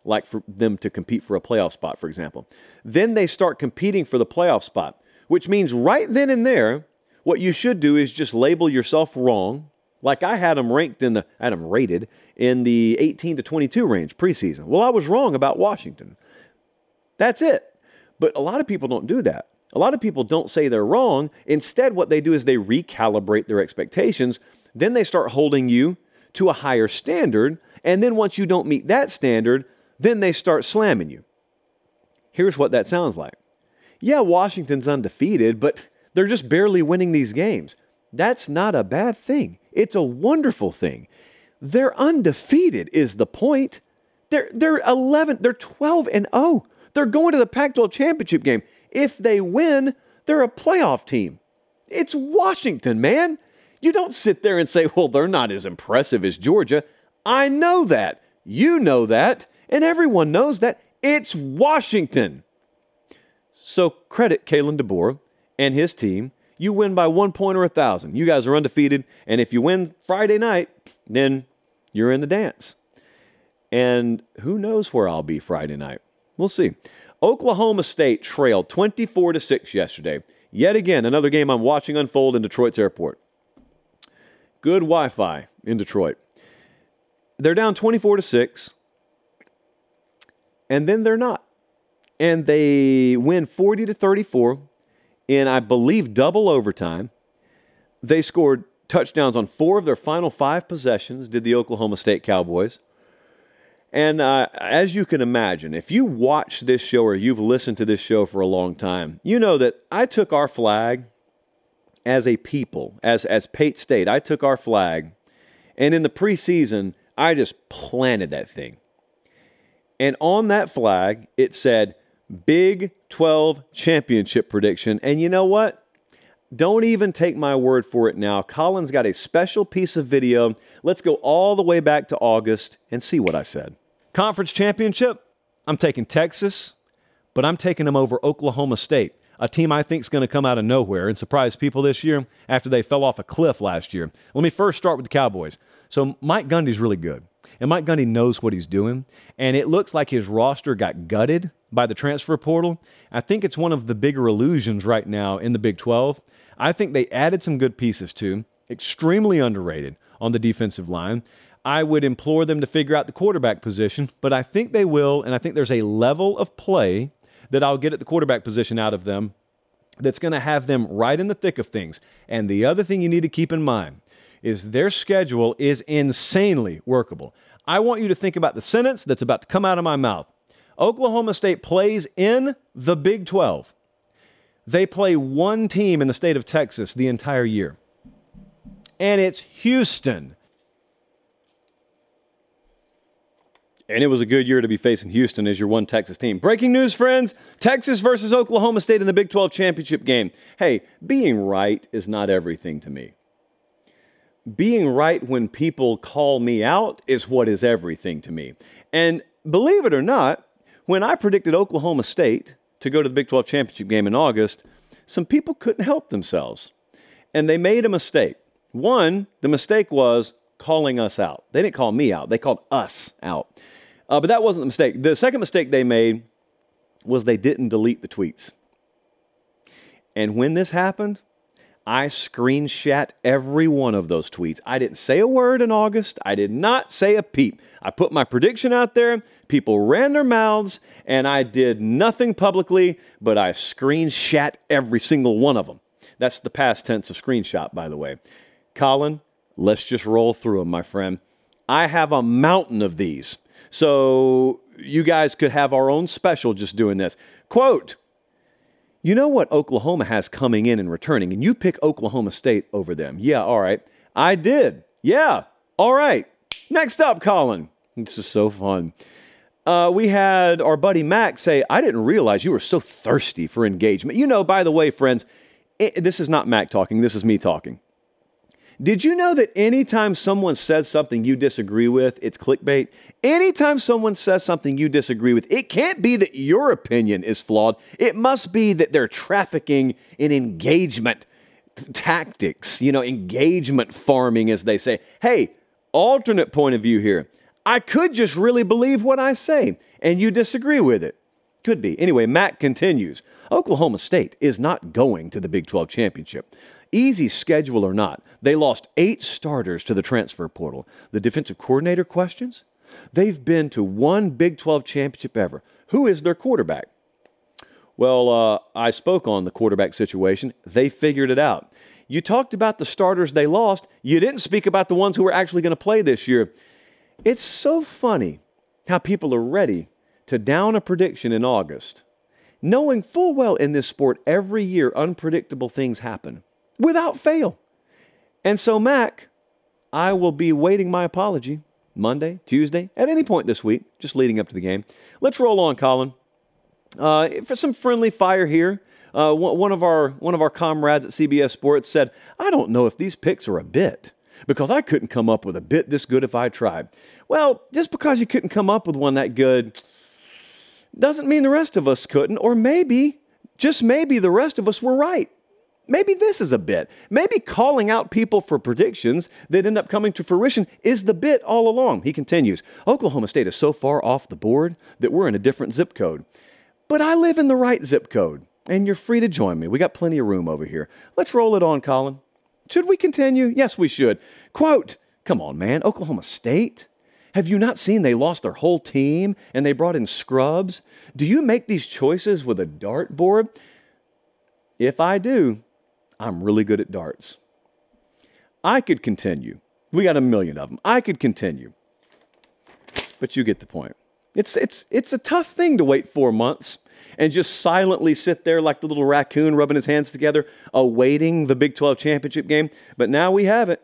like for them to compete for a playoff spot, for example. Then they start competing for the playoff spot, which means right then and there, what you should do is just label yourself wrong. Like I had them ranked in the, I had them rated in the 18 to 22 range preseason. Well, I was wrong about Washington. That's it. But a lot of people don't do that. A lot of people don't say they're wrong. Instead, what they do is they recalibrate their expectations. Then they start holding you to a higher standard. And then once you don't meet that standard, then they start slamming you. Here's what that sounds like. Yeah, Washington's undefeated, but they're just barely winning these games. That's not a bad thing. It's a wonderful thing. They're undefeated is the point. They're they're 11, they're 12 and 0. They're going to the Pac-12 championship game. If they win, they're a playoff team. It's Washington, man. You don't sit there and say, "Well, they're not as impressive as Georgia." I know that. You know that, and everyone knows that. It's Washington. So credit Kalen DeBoer and his team, you win by one point or a thousand. You guys are undefeated. And if you win Friday night, then you're in the dance. And who knows where I'll be Friday night? We'll see. Oklahoma State trailed 24 to 6 yesterday. Yet again, another game I'm watching unfold in Detroit's airport. Good Wi Fi in Detroit. They're down 24 to 6, and then they're not. And they win 40 to 34 in, I believe, double overtime. They scored touchdowns on four of their final five possessions, did the Oklahoma State Cowboys. And uh, as you can imagine, if you watch this show or you've listened to this show for a long time, you know that I took our flag as a people, as, as Pate State, I took our flag, and in the preseason, I just planted that thing. And on that flag, it said Big 12 championship prediction. And you know what? Don't even take my word for it now. Colin's got a special piece of video. Let's go all the way back to August and see what I said. Conference championship, I'm taking Texas, but I'm taking them over Oklahoma State, a team I think is going to come out of nowhere and surprise people this year after they fell off a cliff last year. Let me first start with the Cowboys. So Mike Gundy's really good. And Mike Gundy knows what he's doing. And it looks like his roster got gutted by the transfer portal. I think it's one of the bigger illusions right now in the Big 12. I think they added some good pieces too, extremely underrated on the defensive line. I would implore them to figure out the quarterback position, but I think they will. And I think there's a level of play that I'll get at the quarterback position out of them that's going to have them right in the thick of things. And the other thing you need to keep in mind is their schedule is insanely workable. I want you to think about the sentence that's about to come out of my mouth. Oklahoma State plays in the Big 12. They play one team in the state of Texas the entire year, and it's Houston. And it was a good year to be facing Houston as your one Texas team. Breaking news, friends Texas versus Oklahoma State in the Big 12 championship game. Hey, being right is not everything to me. Being right when people call me out is what is everything to me. And believe it or not, when I predicted Oklahoma State to go to the Big 12 championship game in August, some people couldn't help themselves. And they made a mistake. One, the mistake was calling us out. They didn't call me out, they called us out. Uh, but that wasn't the mistake. The second mistake they made was they didn't delete the tweets. And when this happened, I screenshot every one of those tweets. I didn't say a word in August. I did not say a peep. I put my prediction out there. People ran their mouths, and I did nothing publicly, but I screenshot every single one of them. That's the past tense of screenshot, by the way. Colin, let's just roll through them, my friend. I have a mountain of these. So you guys could have our own special just doing this. Quote, you know what Oklahoma has coming in and returning, and you pick Oklahoma State over them. Yeah, all right. I did. Yeah, all right. Next up, Colin. This is so fun. Uh, we had our buddy Mac say, I didn't realize you were so thirsty for engagement. You know, by the way, friends, it, this is not Mac talking, this is me talking. Did you know that anytime someone says something you disagree with, it's clickbait? Anytime someone says something you disagree with, it can't be that your opinion is flawed. It must be that they're trafficking in engagement tactics, you know, engagement farming, as they say. Hey, alternate point of view here. I could just really believe what I say, and you disagree with it. Could be. Anyway, Matt continues Oklahoma State is not going to the Big 12 championship. Easy schedule or not, they lost eight starters to the transfer portal. The defensive coordinator questions? They've been to one Big 12 championship ever. Who is their quarterback? Well, uh, I spoke on the quarterback situation. They figured it out. You talked about the starters they lost. You didn't speak about the ones who are actually going to play this year. It's so funny how people are ready to down a prediction in August, knowing full well in this sport every year unpredictable things happen without fail. And so, Mac, I will be waiting my apology Monday, Tuesday, at any point this week, just leading up to the game. Let's roll on, Colin. Uh, for some friendly fire here, uh, one of our one of our comrades at CBS Sports said, "I don't know if these picks are a bit because I couldn't come up with a bit this good if I tried." Well, just because you couldn't come up with one that good doesn't mean the rest of us couldn't, or maybe, just maybe, the rest of us were right. Maybe this is a bit. Maybe calling out people for predictions that end up coming to fruition is the bit all along. He continues Oklahoma State is so far off the board that we're in a different zip code. But I live in the right zip code, and you're free to join me. We got plenty of room over here. Let's roll it on, Colin. Should we continue? Yes, we should. Quote Come on, man, Oklahoma State? Have you not seen they lost their whole team and they brought in scrubs? Do you make these choices with a dartboard? If I do, I'm really good at darts. I could continue. We got a million of them. I could continue. But you get the point. It's, it's, it's a tough thing to wait four months and just silently sit there like the little raccoon rubbing his hands together, awaiting the Big 12 championship game. But now we have it.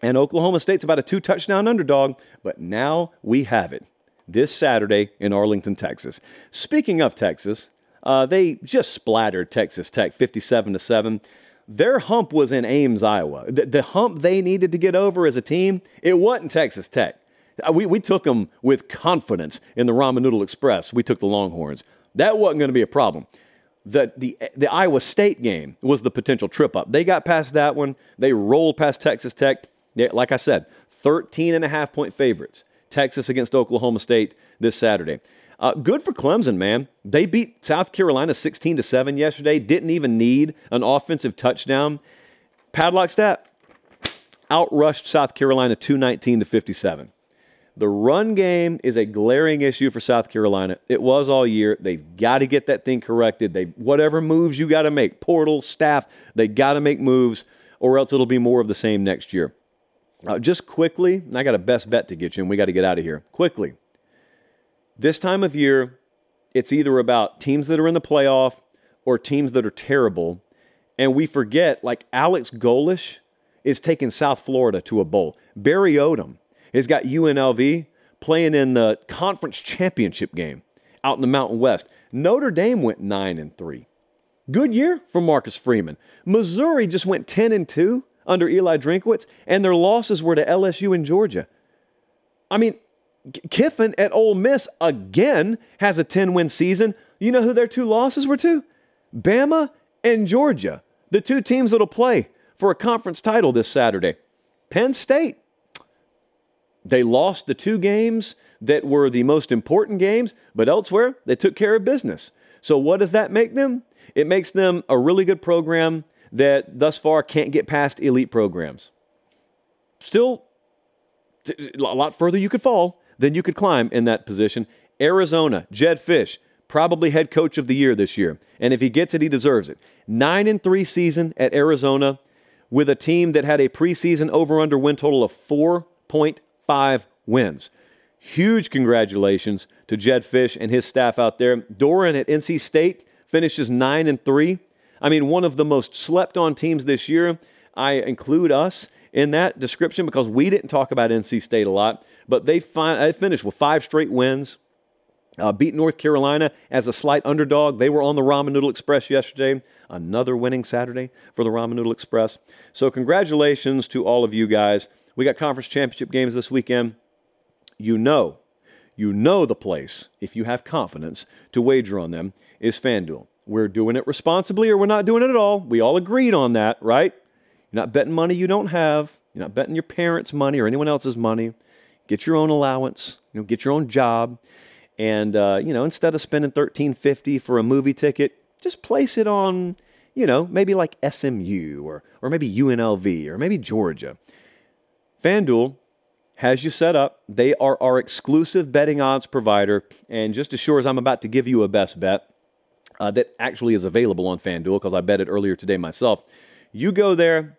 And Oklahoma State's about a two touchdown underdog, but now we have it this Saturday in Arlington, Texas. Speaking of Texas, uh, they just splattered Texas Tech 57 to 7. Their hump was in Ames, Iowa. The, the, hump they needed to get over as a team, it wasn't Texas Tech. Uh, we, we took them with confidence in the Ramen Noodle Express. We took the Longhorns. That wasn't going to be a problem. The, the, the Iowa State game was the potential trip up. They got past that one. They rolled past Texas Tech. They, like I said, 13 and a half point favorites. Texas against Oklahoma State this Saturday. Uh, good for Clemson, man. They beat South Carolina 16 to 7 yesterday. Didn't even need an offensive touchdown. Padlock stat outrushed South Carolina 219 to 57. The run game is a glaring issue for South Carolina. It was all year. They've got to get that thing corrected. They whatever moves you got to make, portal, staff, they got to make moves, or else it'll be more of the same next year. Uh, just quickly, I got a best bet to get you, and we got to get out of here quickly. This time of year, it's either about teams that are in the playoff or teams that are terrible. And we forget, like Alex Golesh is taking South Florida to a bowl. Barry Odom has got UNLV playing in the conference championship game out in the Mountain West. Notre Dame went 9 and 3. Good year for Marcus Freeman. Missouri just went 10 and 2 under Eli Drinkwitz, and their losses were to LSU and Georgia. I mean, Kiffin at Ole Miss again has a 10 win season. You know who their two losses were to? Bama and Georgia, the two teams that'll play for a conference title this Saturday. Penn State, they lost the two games that were the most important games, but elsewhere they took care of business. So, what does that make them? It makes them a really good program that thus far can't get past elite programs. Still, a lot further you could fall then you could climb in that position. Arizona, Jedd Fisch, probably head coach of the year this year. And if he gets it, he deserves it. 9 and 3 season at Arizona with a team that had a preseason over under win total of 4.5 wins. Huge congratulations to Jedd Fisch and his staff out there. Doeren at NC State finishes 9 and 3. I mean, one of the most slept on teams this year. I include us in that description because we didn't talk about NC State a lot, but they, they finished with five straight wins. Uh, beat North Carolina as a slight underdog. They were on the Ramen Noodle Express yesterday. Another winning Saturday for the Ramen Noodle Express. So, congratulations to all of you guys. We got conference championship games this weekend. You know, you know the place, if you have confidence to wager on them, is FanDuel. We're doing it responsibly or we're not doing it at all. We all agreed on that, right? You're not betting money you don't have. You're not betting your parents' money or anyone else's money. Get your own allowance. You know, get your own job. And uh, you know, instead of spending thirteen fifty for a movie ticket, just place it on, you know, maybe like SMU or or maybe UNLV or maybe Georgia. FanDuel has you set up. They are our exclusive betting odds provider. And just as sure as I'm about to give you a best bet uh, that actually is available on FanDuel because I bet it earlier today myself, you go there,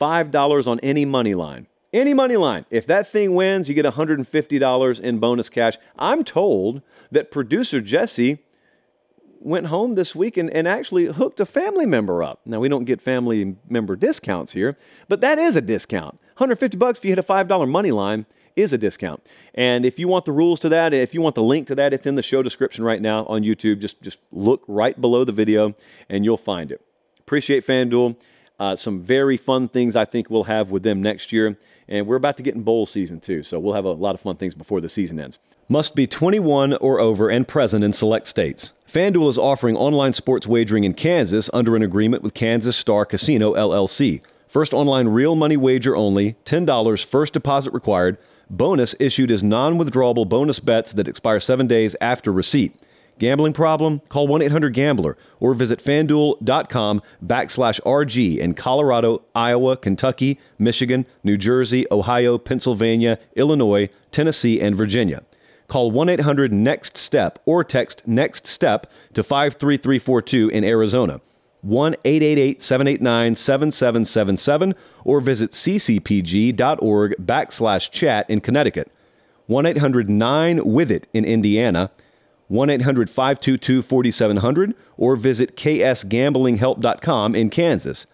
$5 on any money line. Any money line. If that thing wins, you get $150 in bonus cash. I'm told that producer Jesse went home this week and, and actually hooked a family member up. Now, we don't get family member discounts here, but that is a discount. 150 bucks if you hit a $5 money line is a discount. And if you want the rules to that, if you want the link to that, it's in the show description right now on YouTube. Just, just look right below the video and you'll find it. Appreciate FanDuel. Uh, some very fun things I think we'll have with them next year. And we're about to get in bowl season too, so we'll have a lot of fun things before the season ends. Must be 21 or over and present in select states. FanDuel is offering online sports wagering in Kansas under an agreement with Kansas Star Casino LLC. First online real money wager only, $10 first deposit required. Bonus issued as non withdrawable bonus bets that expire seven days after receipt. Gambling problem? Call 1 800 Gambler or visit fanduel.com backslash RG in Colorado, Iowa, Kentucky, Michigan, New Jersey, Ohio, Pennsylvania, Illinois, Tennessee, and Virginia. Call 1 800 NEXT STEP or text NEXT STEP to 53342 in Arizona. 1 888 789 7777 or visit ccpg.org backslash chat in Connecticut. 1 800 9 with it in Indiana. 1 800 522 4700 or visit ksgamblinghelp.com in Kansas.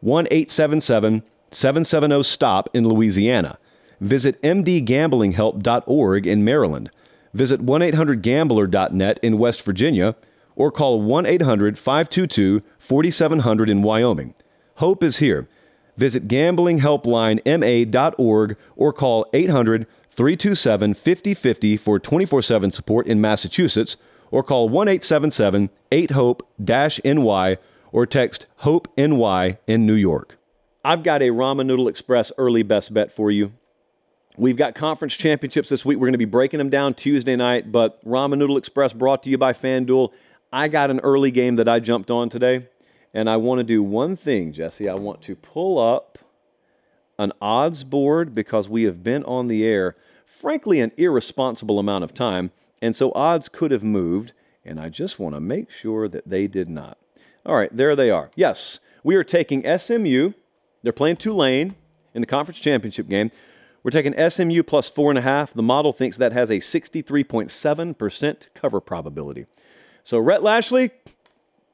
1 877 770 STOP in Louisiana. Visit mdgamblinghelp.org in Maryland. Visit 1 800 gambler.net in West Virginia or call 1 800 522 4700 in Wyoming. Hope is here. Visit gamblinghelplinema.org or call 800 327 5050 for 24 7 support in Massachusetts or call 1 877 8 HOPE NY or text HOPE NY in New York. I've got a Ramen Noodle Express early best bet for you. We've got conference championships this week. We're going to be breaking them down Tuesday night, but Ramen Noodle Express brought to you by FanDuel. I got an early game that I jumped on today, and I want to do one thing, Jesse. I want to pull up an odds board because we have been on the air frankly, an irresponsible amount of time, and so odds could have moved, and I just want to make sure that they did not. All right, there they are. Yes, we are taking SMU. They're playing Tulane in the conference championship game. We're taking SMU plus four and a half. The model thinks that has a 63.7% cover probability. So, Rhett Lashlee,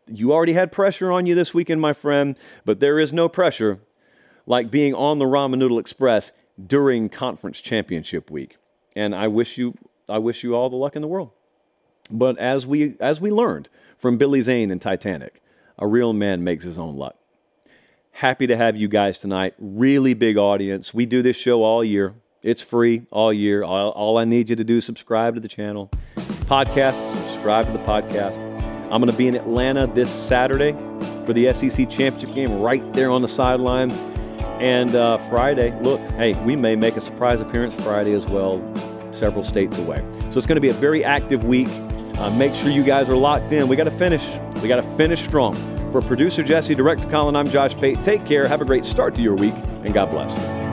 you already had pressure on you this weekend, my friend, but there is no pressure like being on the Ramen Noodle Express during conference championship week. And I wish you I wish you all the luck in the world. But as we as we learned from Billy Zane in Titanic, a real man makes his own luck. Happy to have you guys tonight. Really big audience. We do this show all year. It's free all year. All, all I need you to do is subscribe to the channel. Podcast, subscribe to the podcast. I'm going to be in Atlanta this Saturday for the SEC championship game right there on the sideline. And uh, Friday, look, hey, we may make a surprise appearance Friday as well, several states away. So it's going to be a very active week. Uh, make sure you guys are locked in. We got to finish. We got to finish strong. For producer Jesse, director Colin, I'm Josh Pate. Take care. Have a great start to your week, and God bless.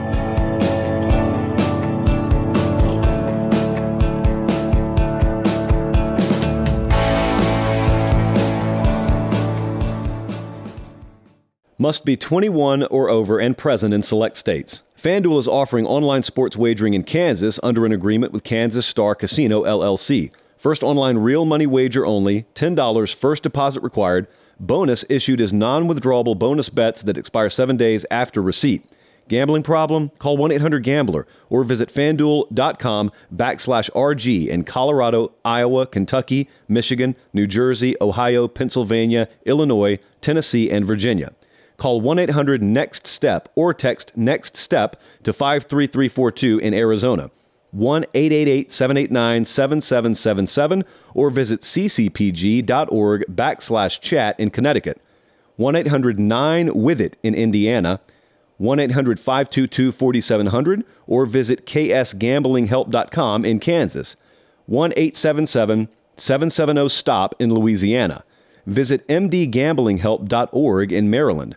Must be 21 or over and present in select states. FanDuel is offering online sports wagering in Kansas under an agreement with Kansas Star Casino LLC. First online real money wager only, $10 first deposit required. Bonus issued as non withdrawable bonus bets that expire seven days after receipt. Gambling problem? Call 1-800-GAMBLER or visit fanduel.com backslash RG in Colorado, Iowa, Kentucky, Michigan, New Jersey, Ohio, Pennsylvania, Illinois, Tennessee, and Virginia. Call 1-800-NEXT-STEP or text NEXT STEP to 53342 in Arizona. 1-888-789-7777 or visit ccpg.org backslash chat in Connecticut. 1-800-9-WITH-IT in Indiana. 1 800 522 4700 or visit ksgamblinghelp.com in Kansas. 1 877 770 STOP in Louisiana. Visit mdgamblinghelp.org in Maryland.